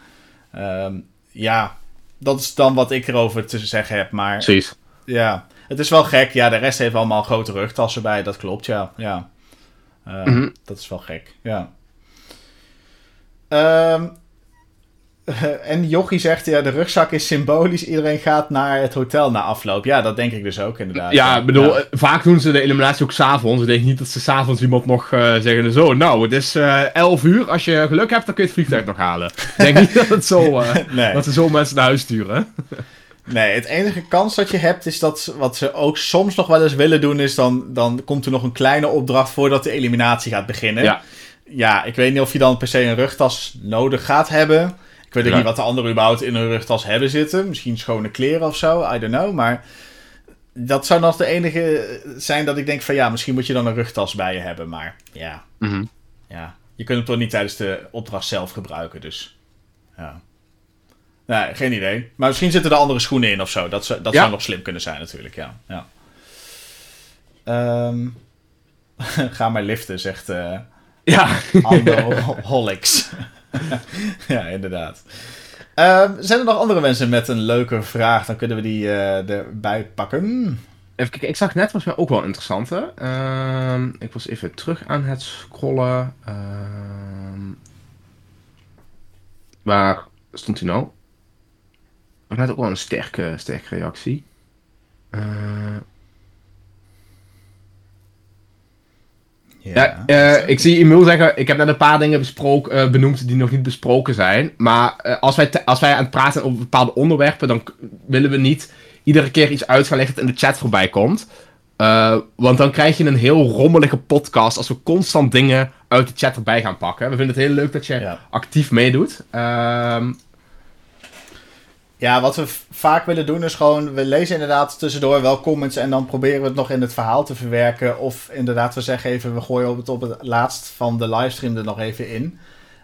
Ehm, ja, dat is dan wat ik erover te zeggen heb. Maar Precies. ja, het is wel gek. Ja, de rest heeft allemaal grote rugtassen bij. Dat klopt, ja. ja. Eh, Mhm. Dat is wel gek, ja. Ehm, en Jochie zegt, ja, de rugzak is symbolisch. Iedereen gaat naar het hotel na afloop. Ja, dat denk ik dus ook inderdaad. Ja, ik bedoel, Ja. eh, vaak doen ze de eliminatie ook s'avonds. Ik denk niet dat ze s'avonds iemand nog eh, zeggen zo, nou, het is 11 uur. Als je geluk hebt, dan kun je het vliegtuig nog halen. Ik denk niet dat, het zo, Nee. dat ze zo mensen naar huis sturen. Nee, het enige kans dat je hebt is dat wat ze ook soms nog wel eens willen doen, is dan, dan komt er nog een kleine opdracht voordat de eliminatie gaat beginnen. Ja. Ja, ik weet niet of je dan per se een rugtas nodig gaat hebben. Ik weet ook Ja. niet wat de anderen überhaupt in hun rugtas hebben zitten. Misschien schone kleren of zo, I don't know. Maar dat zou nog de enige zijn dat ik denk van ja, misschien moet je dan een rugtas bij je hebben. Maar ja, ja. je kunt hem toch niet tijdens de opdracht zelf gebruiken, dus ja. Nee, geen idee. Maar misschien zitten er andere schoenen in of zo. Dat, zou- dat Ja. zou nog slim kunnen zijn natuurlijk, ja. ja. Ehm, ga maar liften, zegt eh Ja. Ando ja, inderdaad. Ehm, zijn er nog andere mensen met een leuke vraag? Dan kunnen we die eh, erbij pakken. Even kijken, ik zag net, was mij ook wel interessant. Hè? Ehm, ik was even terug aan het scrollen. Waar stond hij nou? Ik had ook wel een sterke, sterke reactie. Ja, eh, ik zie Emil zeggen, ik heb net een paar dingen besproken, eh, benoemd die nog niet besproken zijn. Maar eh, als, wij als wij aan het praten zijn over bepaalde onderwerpen, dan willen we niet iedere keer iets uit gaan leggen dat in de chat voorbij komt. Want dan krijg je een heel rommelige podcast als we constant dingen uit de chat erbij gaan pakken. We vinden het heel leuk dat je Ja. actief meedoet. Ja, wat we vaak willen doen is gewoon, we lezen inderdaad tussendoor wel comments en dan proberen we het nog in het verhaal te verwerken. Of inderdaad, we zeggen even, we gooien het op het laatst van de livestream er nog even in.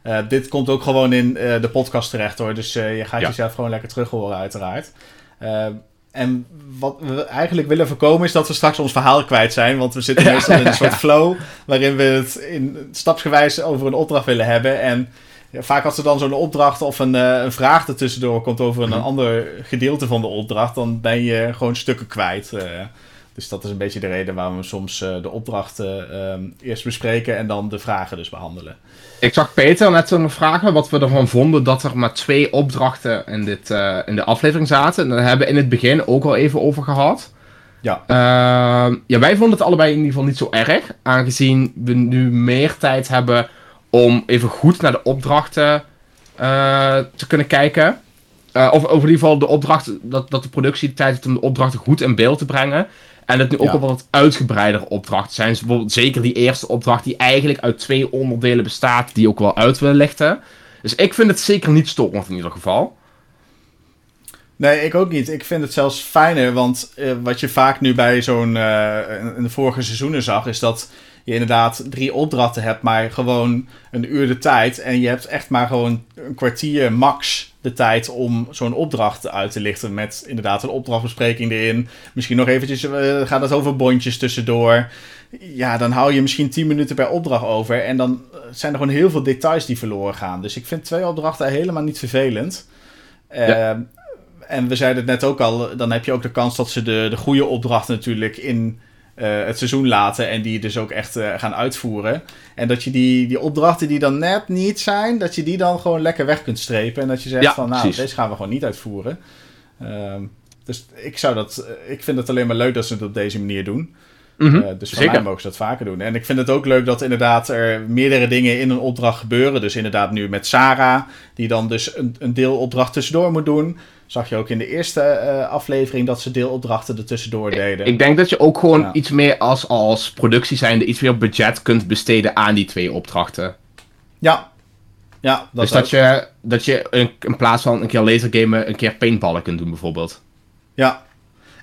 Uh, dit komt ook gewoon in uh, de podcast terecht hoor, dus uh, je gaat ja. jezelf gewoon lekker terug horen uiteraard. en wat we eigenlijk willen voorkomen is dat we straks ons verhaal kwijt zijn, want we zitten meestal in een soort flow waarin we het in stapsgewijs over een opdracht willen hebben en ja, vaak als er dan zo'n opdracht of een, uh, een vraag ertussendoor komt over een, mhm. ander gedeelte van de opdracht, dan ben je gewoon stukken kwijt. Uh, dus dat is een beetje de reden waarom we soms uh, de opdrachten eerst bespreken en dan de vragen dus behandelen. Ik zag Peter net zo'n vragen wat we ervan vonden dat er maar twee opdrachten in, dit, in de aflevering zaten. En daar hebben we in het begin ook al even over gehad. Ja. Ehm, ja, wij vonden het allebei in ieder geval niet zo erg, aangezien we nu meer tijd hebben om even goed naar de opdrachten uh, te kunnen kijken. Uh, of over in ieder geval de opdracht, dat, dat de productie de tijd heeft om de opdrachten goed in beeld te brengen. En dat nu ook ja. al wat uitgebreidere opdrachten zijn. Dus zeker die eerste opdracht die eigenlijk uit twee onderdelen bestaat, die ook wel uit willen lichten. Dus ik vind het zeker niet storend in ieder geval. Nee, ik ook niet. Ik vind het zelfs fijner, want uh, wat je vaak nu bij zo'n in de vorige seizoenen zag, is dat je inderdaad drie opdrachten hebt, maar gewoon een uur de tijd. En je hebt echt maar gewoon een kwartier max de tijd om zo'n opdracht uit te lichten. Met inderdaad een opdrachtbespreking erin. Misschien nog eventjes, uh, gaat het over bondjes tussendoor. Ja, dan hou je misschien 10 minuten per opdracht over. En dan zijn er gewoon heel veel details die verloren gaan. Dus ik vind twee opdrachten helemaal niet vervelend. Ja. Uh, en we zeiden het net ook al, dan heb je ook de kans dat ze de, de goede opdrachten natuurlijk in uh, het seizoen laten en die dus ook echt uh, gaan uitvoeren. En dat je die, die opdrachten die dan net niet zijn, dat je die dan gewoon lekker weg kunt strepen. En dat je zegt ja, van nou, precies. deze gaan we gewoon niet uitvoeren. Uh, dus ik zou dat, ik vind het alleen maar leuk dat ze het op deze manier doen. Mm -hmm. dus mij mogen ze dat vaker doen. En ik vind het ook leuk dat inderdaad er meerdere dingen in een opdracht gebeuren. Dus inderdaad nu met Sarah, die dan dus een, een deelopdracht tussendoor moet doen zag je ook in de eerste uh, aflevering dat ze deelopdrachten er tussendoor deden. Ik, ik denk dat je ook gewoon ja. iets meer als, als productie zijnde iets meer budget kunt besteden aan die twee opdrachten. Ja. Ja, dat dus dat je, dat je in, in, plaats van een keer lasergamen een keer paintballen kunt doen bijvoorbeeld. Ja,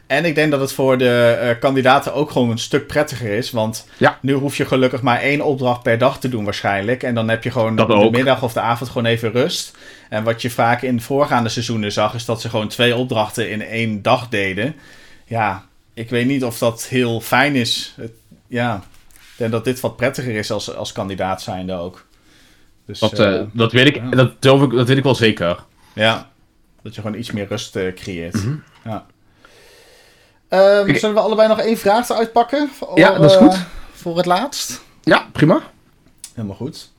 en ik denk dat het voor de uh, kandidaten ook gewoon een stuk prettiger is. Want ja. nu hoef je gelukkig maar één opdracht per dag te doen waarschijnlijk. En dan heb je gewoon de middag of de avond gewoon even rust. En wat je vaak in voorgaande seizoenen zag, is dat ze gewoon twee opdrachten in één dag deden. Ja, ik weet niet of dat heel fijn is. Het, ja, ik denk dat dit wat prettiger is als, als kandidaat zijnde ook. Dus, dat, uh, dat, weet ik, ja. dat, dat weet ik wel zeker. Ja, dat je gewoon iets meer rust creëert. Mm -hmm. Ja. Um, zullen we allebei nog één vraag uitpakken? Voor, ja, dat is goed. Uh, voor het laatst? Ja, prima. Helemaal goed.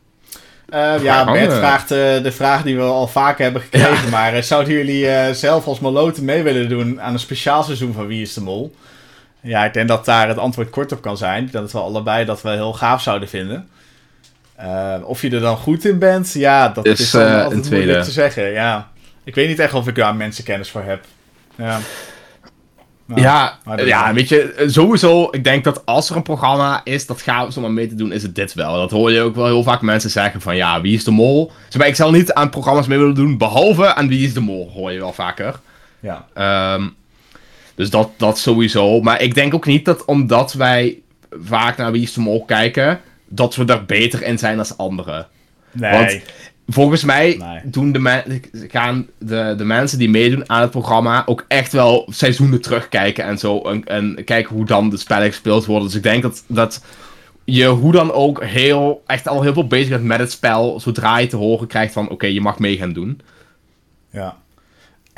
Uh, ja, Bert vraagt uh, de vraag die we al vaker hebben gekregen. Ja. Maar zouden jullie zelf als maloten mee willen doen aan een speciaal seizoen van Wie is de Mol? Ja, ik denk dat daar het antwoord kort op kan zijn. Dat we allebei dat we heel gaaf zouden vinden. of je er dan goed in bent, ja, dat is, is altijd moeilijk te zeggen. Ja. Ik weet niet echt of ik daar mensenkennis voor heb. Ja. Nou, ja, ja, weet je, sowieso, ik denk dat als er een programma is dat gaaf is om mee te doen, is het dit wel. Dat hoor je ook wel heel vaak mensen zeggen van, ja, wie is de mol? Dus, ik zal niet aan programma's mee willen doen, behalve aan wie is de mol, hoor je wel vaker. Ja. Um, dus dat, dat sowieso. Maar ik denk ook niet dat omdat wij vaak naar wie is de mol kijken, dat we er beter in zijn dan anderen. Nee. Want Volgens mij nee. doen de gaan de, de mensen die meedoen aan het programma ook echt wel seizoenen terugkijken en zo. En, en kijken hoe dan de spellen gespeeld worden. Dus ik denk dat, dat je hoe dan ook heel, echt al heel veel bezig bent met het spel. Zodra je te horen krijgt van oké, je mag mee gaan doen. Ja.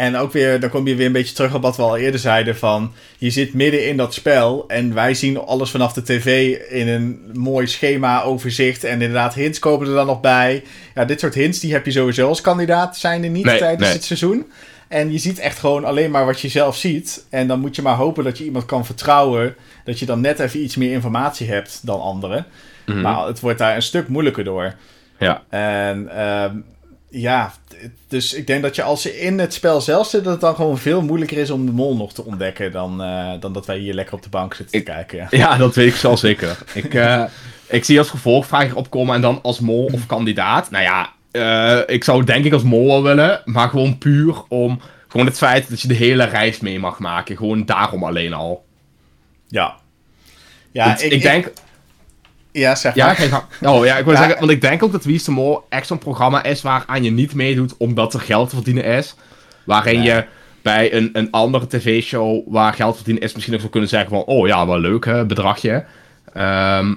En ook weer, dan kom je weer een beetje terug op wat we al eerder zeiden: van je zit midden in dat spel en wij zien alles vanaf de tv in een mooi schema, overzicht. En inderdaad, hints komen er dan nog bij. Ja, dit soort hints die heb je sowieso als kandidaat, zijn er niet nee, tijdens nee. het seizoen. En je ziet echt gewoon alleen maar wat je zelf ziet. En dan moet je maar hopen dat je iemand kan vertrouwen. Dat je dan net even iets meer informatie hebt dan anderen. Mm -hmm. Maar het wordt daar een stuk moeilijker door. Ja. En uh, ja, dus ik denk dat je als je in het spel zelf zit, dat het dan gewoon veel moeilijker is om de mol nog te ontdekken dan, uh, dan dat wij hier lekker op de bank zitten ik, te kijken. Ja. ja. dat weet ik zelf zeker. ik, uh, ik zie als gevolgvraag opkomen en dan als mol of kandidaat. Nou ja, uh, ik zou denk ik als mol wel willen, maar gewoon puur om Gewoon het feit dat je de hele reis mee mag maken. Gewoon daarom alleen al. Ja. Ja, Want ik, denk... Ja, zeg Ja, maar. ga gang. Oh ja, ik wil Ja. zeggen, want ik denk ook dat Wie is de Mol echt zo'n programma is waaraan je niet meedoet omdat er geld te verdienen is. Waarin Nee. je bij een, een andere tv-show waar geld verdienen is misschien ook zou kunnen zeggen van, oh ja, wel leuk hè, bedragje. Ehm,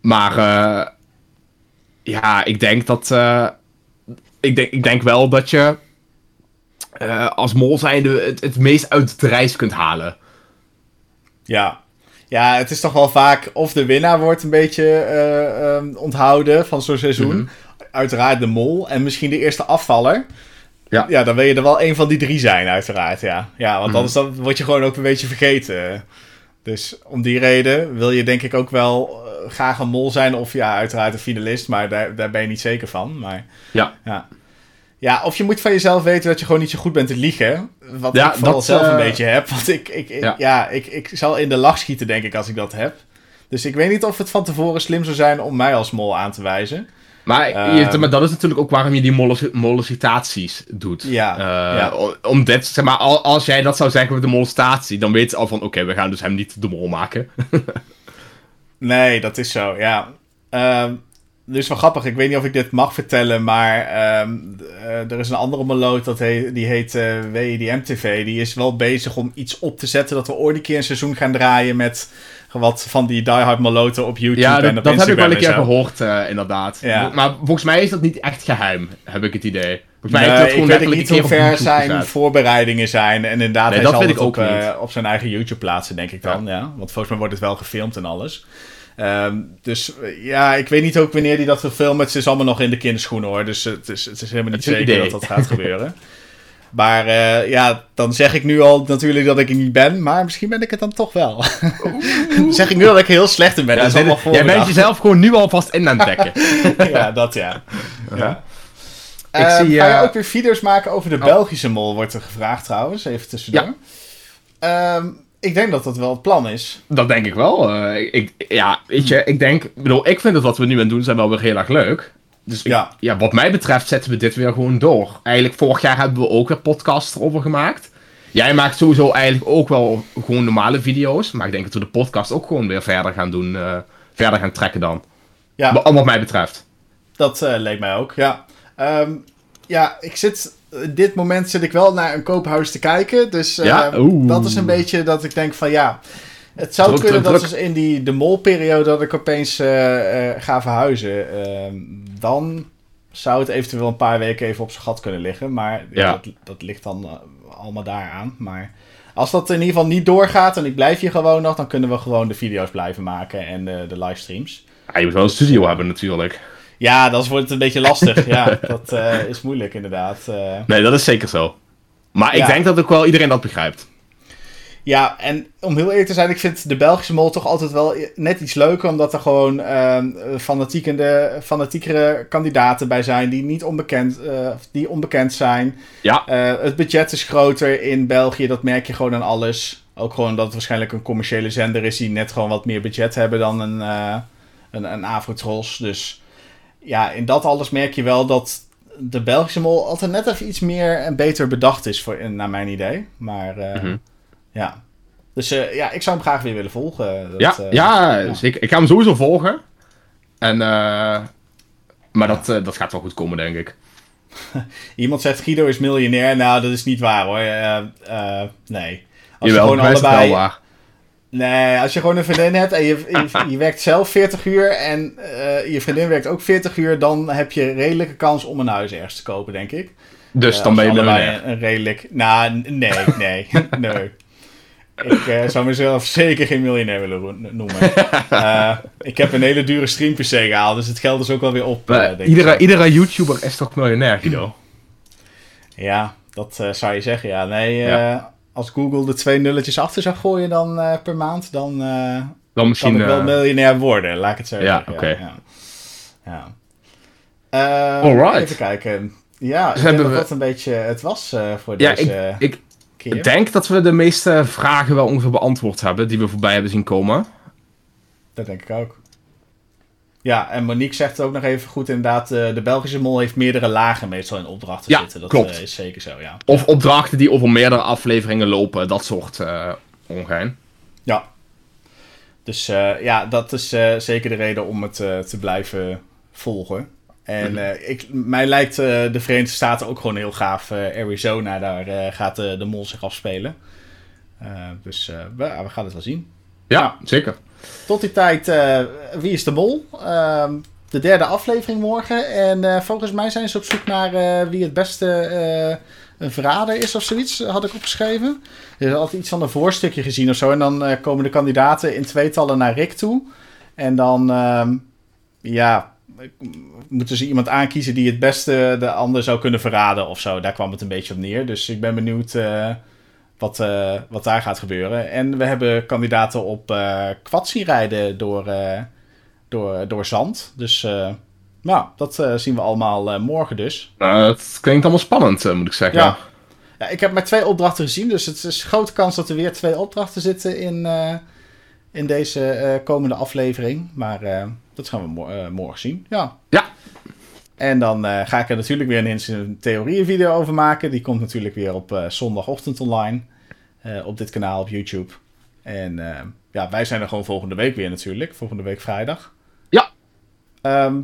maar eh, ja, ik denk dat, eh, ik, denk, ik denk wel dat je eh, als mol zijnde het, het meest uit de reis kunt halen. Ja. Ja, het is toch wel vaak of de winnaar wordt een beetje eh, ehm, onthouden van zo'n seizoen. Mhm. Uiteraard de mol en misschien de eerste afvaller. Ja. Ja, dan wil je er wel een van die drie zijn, uiteraard. Ja, ja want Mhm. anders dan word je gewoon ook een beetje vergeten. Dus om die reden wil je denk ik ook wel eh, graag een mol zijn. Of ja, uiteraard een finalist, maar daar, daar ben je niet zeker van. Maar Ja. ja. Ja, of je moet van jezelf weten dat je gewoon niet zo goed bent te liegen. Wat Ja, ik vooral dat, zelf een eh, beetje heb. Want ik, ik, ik- Ja. ja. ik, ik zal in de lach schieten, denk ik, als ik dat heb. Dus ik weet niet of het van tevoren slim zou zijn om mij als mol aan te wijzen. Maar, Ehm. je- maar dat is natuurlijk ook waarom je die mollicitaties doet. Ja, Eh, ja. o- Om dit, zeg maar, al- als jij dat zou zeggen met de molestatie, dan weet ze al van, oké, we gaan dus hem niet de mol maken. Nee, dat is zo, ja. Ehm dus wel grappig, ik weet niet of ik dit mag vertellen, maar ehm, eh, er is een andere meloot, dat heet, die heet eh WEDM TV. Die is wel bezig om iets op te zetten, dat we ooit een keer een seizoen gaan draaien met wat van die diehard meloten op YouTube ja, en dat, op dat heb ik wel een keer zo. gehoord, eh, inderdaad. Ja. Maar volgens mij is dat niet echt geheim, heb ik het idee. Volgens mij Nee, ik dat weet niet hoe op ver zijn gezet. voorbereidingen zijn. En inderdaad, Nee, hij dat zal het ik ook op, op zijn eigen YouTube plaatsen, denk ik dan. Ja. Want volgens mij wordt het wel gefilmd en alles. Ehm, dus eh, ja, ik weet niet ook wanneer hij dat wil filmen. Het is allemaal nog in de kinderschoenen hoor. Dus het is, het is helemaal niet zeker idee. dat dat gaat gebeuren. Maar eh, ja, dan zeg ik nu al natuurlijk dat ik er niet ben. Maar misschien ben ik het dan toch wel. dan zeg ik nu dat ik heel slecht in ben. Ja, dat is jij bent jezelf gewoon nu alvast in aan het dekken. ja, dat ja. ja. Ik Ehm, zie, Ga je eh, ook weer video's maken over de Oh. Belgische mol, wordt er gevraagd trouwens. Even tussendoor. Ehm, ik denk dat dat wel het plan is. Dat denk ik wel. Eh, ik, ja, weet je, ik denk, ik bedoel, ik vind dat wat we nu aan het doen zijn wel weer heel erg leuk. Dus ik- Ja. ja, wat mij betreft zetten we dit weer gewoon door. Eigenlijk, vorig jaar hebben we ook weer podcasts erover gemaakt. Jij maakt sowieso eigenlijk ook wel gewoon normale video's. Maar ik denk dat we de podcast ook gewoon weer verder gaan doen. eh, verder gaan trekken dan. Ja, Wat wat mij betreft. dat eh, leek mij ook. Ja, Ehm, ja ik zit. In dit moment zit ik wel naar een koophuis te kijken. Dus eh, Ja? Oeh. dat is een beetje dat ik denk van ja. Het zou Druk, kunnen druk, dat druk. dus in die de molperiode dat ik opeens eh, eh, ga verhuizen. Ehm, dan zou het eventueel een paar weken even op zijn gat kunnen liggen. Maar ja, Ja. dat, dat ligt dan eh, allemaal daaraan. Maar als dat in ieder geval niet doorgaat en ik blijf hier gewoon nog, dan kunnen we gewoon de video's blijven maken en de, de livestreams. Ja, je moet wel een studio hebben natuurlijk. Ja, dan wordt het een beetje lastig. ja, dat eh, is moeilijk inderdaad. Eh, Nee, dat is zeker zo. Maar ik Ja. denk dat ook wel iedereen dat begrijpt. ja, en om heel eerlijk te zijn, ik vind de Belgische mol toch altijd wel net iets leuker. Omdat er gewoon ehm fanatiekende, fanatiekere kandidaten bij zijn die niet onbekend, eh, die onbekend zijn. Ja, het budget is groter in België, dat merk je gewoon aan alles. Ook gewoon dat het waarschijnlijk een commerciële zender is die net gewoon wat meer budget hebben dan een, eh een, een Avrotros. Dus ja, in dat alles merk je wel dat de Belgische mol altijd net even iets meer en beter bedacht is, voor, naar mijn idee. Maar eh, Mhm. ja. Dus eh, ja, ik zou hem graag weer willen volgen. Dat, ja, eh, ja, ja. zeker. Ik ga hem sowieso volgen. En, maar dat, dat gaat wel goed komen, denk ik. Iemand zegt Guido is miljonair. Nou, dat is niet waar hoor. Nee. Als Jawel, je gewoon allebei... Nee, als je gewoon een vriendin hebt en je, je, je werkt zelf 40 uur en eh, je vriendin werkt ook 40 uur, dan heb je redelijke kans om een huis ergens te kopen, denk ik. Dus Eh, dan ben je een, een redelijk. Nou, nee, nee, nee. Ik eh, zou mezelf zeker geen miljonair willen noemen. Ik heb een hele dure stream PC gehaald, dus het geld is ook wel weer op. iedere, iedere YouTuber is toch miljonair, Guido? Ja, dat zou je zeggen. Ja, nee. Ja. Als Google de twee nulletjes achter zou gooien dan eh, per maand, dan. eh, Dan kan misschien... ik wel eh, miljonair worden, laat ik het zo Ja, zeggen. Ja, ja. Alright. Even kijken. Ja, ik we- dat een beetje het was voor ja, deze ik, ik keer. denk dat we de meeste vragen wel ongeveer beantwoord hebben die we voorbij hebben zien komen. Dat denk ik ook. Ja, en Monique zegt ook nog even goed inderdaad, eh, de Belgische mol heeft meerdere lagen meestal in opdrachten Ja, zitten. Dat klopt. eh, is zeker zo, ja. Of opdrachten die over meerdere afleveringen lopen, dat soort eh ongein. Ja. Dus ja, dat is zeker de reden om het te blijven volgen. En eh, ik, mij lijkt de Verenigde Staten ook gewoon heel gaaf. Arizona, daar gaat de, de mol zich afspelen. Dus we, we gaan het wel zien. Ja, zeker. Tot die tijd, eh, wie is de mol? Ehm, de derde aflevering morgen. En eh, volgens mij zijn ze op zoek naar eh, wie het beste een verrader is of zoiets, had ik opgeschreven. Er is altijd iets van een voorstukje gezien of zo. En dan komen de kandidaten in tweetallen naar Rick toe. En dan, ehm, ja, moeten ze iemand aankiezen die het beste de ander zou kunnen verraden of zo. Daar kwam het een beetje op neer. Dus ik ben benieuwd wat, eh, wat daar gaat gebeuren. En we hebben kandidaten op kwatsie rijden door, eh, door, door zand. Dus nou, dat zien we allemaal morgen dus. Nou, het klinkt allemaal spannend, moet ik zeggen. Ja. Ja, ik heb maar twee opdrachten gezien, dus het is een grote kans dat er weer twee opdrachten zitten in, in deze komende aflevering. Maar dat gaan we mo- morgen zien. Ja. Ja. En dan ga ik er natuurlijk weer een Theorieën video over maken. Die komt natuurlijk weer op zondagochtend online. Eh, op dit kanaal op YouTube. En eh, ja, wij zijn er gewoon volgende week weer natuurlijk. Volgende week vrijdag. Ja. Ehm,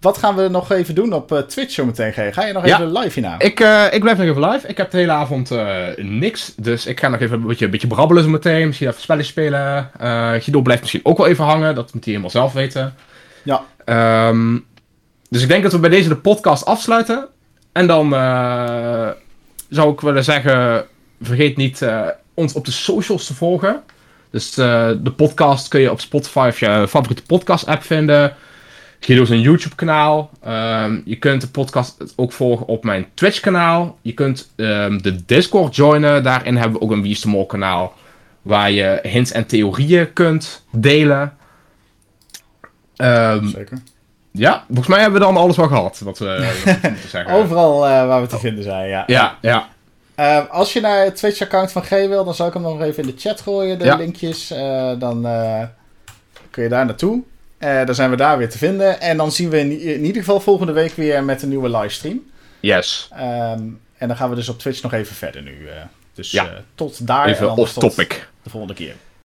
wat gaan we nog even doen op eh, Twitch zometeen? Ga je nog Ja. even live hierna? Ik, ik blijf nog even live. Ik heb de hele avond niks. Dus ik ga nog even een beetje, een beetje brabbelen zo meteen. Misschien even spelletjes spelen. Guido blijft misschien ook wel even hangen. Dat moet hij helemaal zelf weten. Ja. Ehm, dus ik denk dat we bij deze de podcast afsluiten. En dan zou ik willen zeggen: vergeet niet eh, ons op de socials te volgen. Dus eh, de podcast kun je op Spotify of je favoriete podcast-app vinden. Guido zijn YouTube-kanaal. Ehm, je kunt de podcast ook volgen op mijn Twitch-kanaal. Je kunt ehm, de Discord joinen. Daarin hebben we ook een Wie Mol kanaal. Waar je hints en theorieën kunt delen. Ehm, Zeker. ja, volgens mij hebben we dan alles wel gehad. Wat we, wat we moeten zeggen. Overal eh, waar we te vinden zijn, ja. Ja, ja. Eh, als je naar het Twitch-account van G wil, dan zal ik hem nog even in de chat gooien, de Ja. linkjes. Eh, dan eh, kun je daar naartoe. Eh, dan zijn we daar weer te vinden. En dan zien we in, in ieder geval volgende week weer met een nieuwe livestream. Yes. Ehm, en dan gaan we dus op Twitch nog even verder nu. dus Ja. tot daar. en Even tot off-topic. De volgende keer.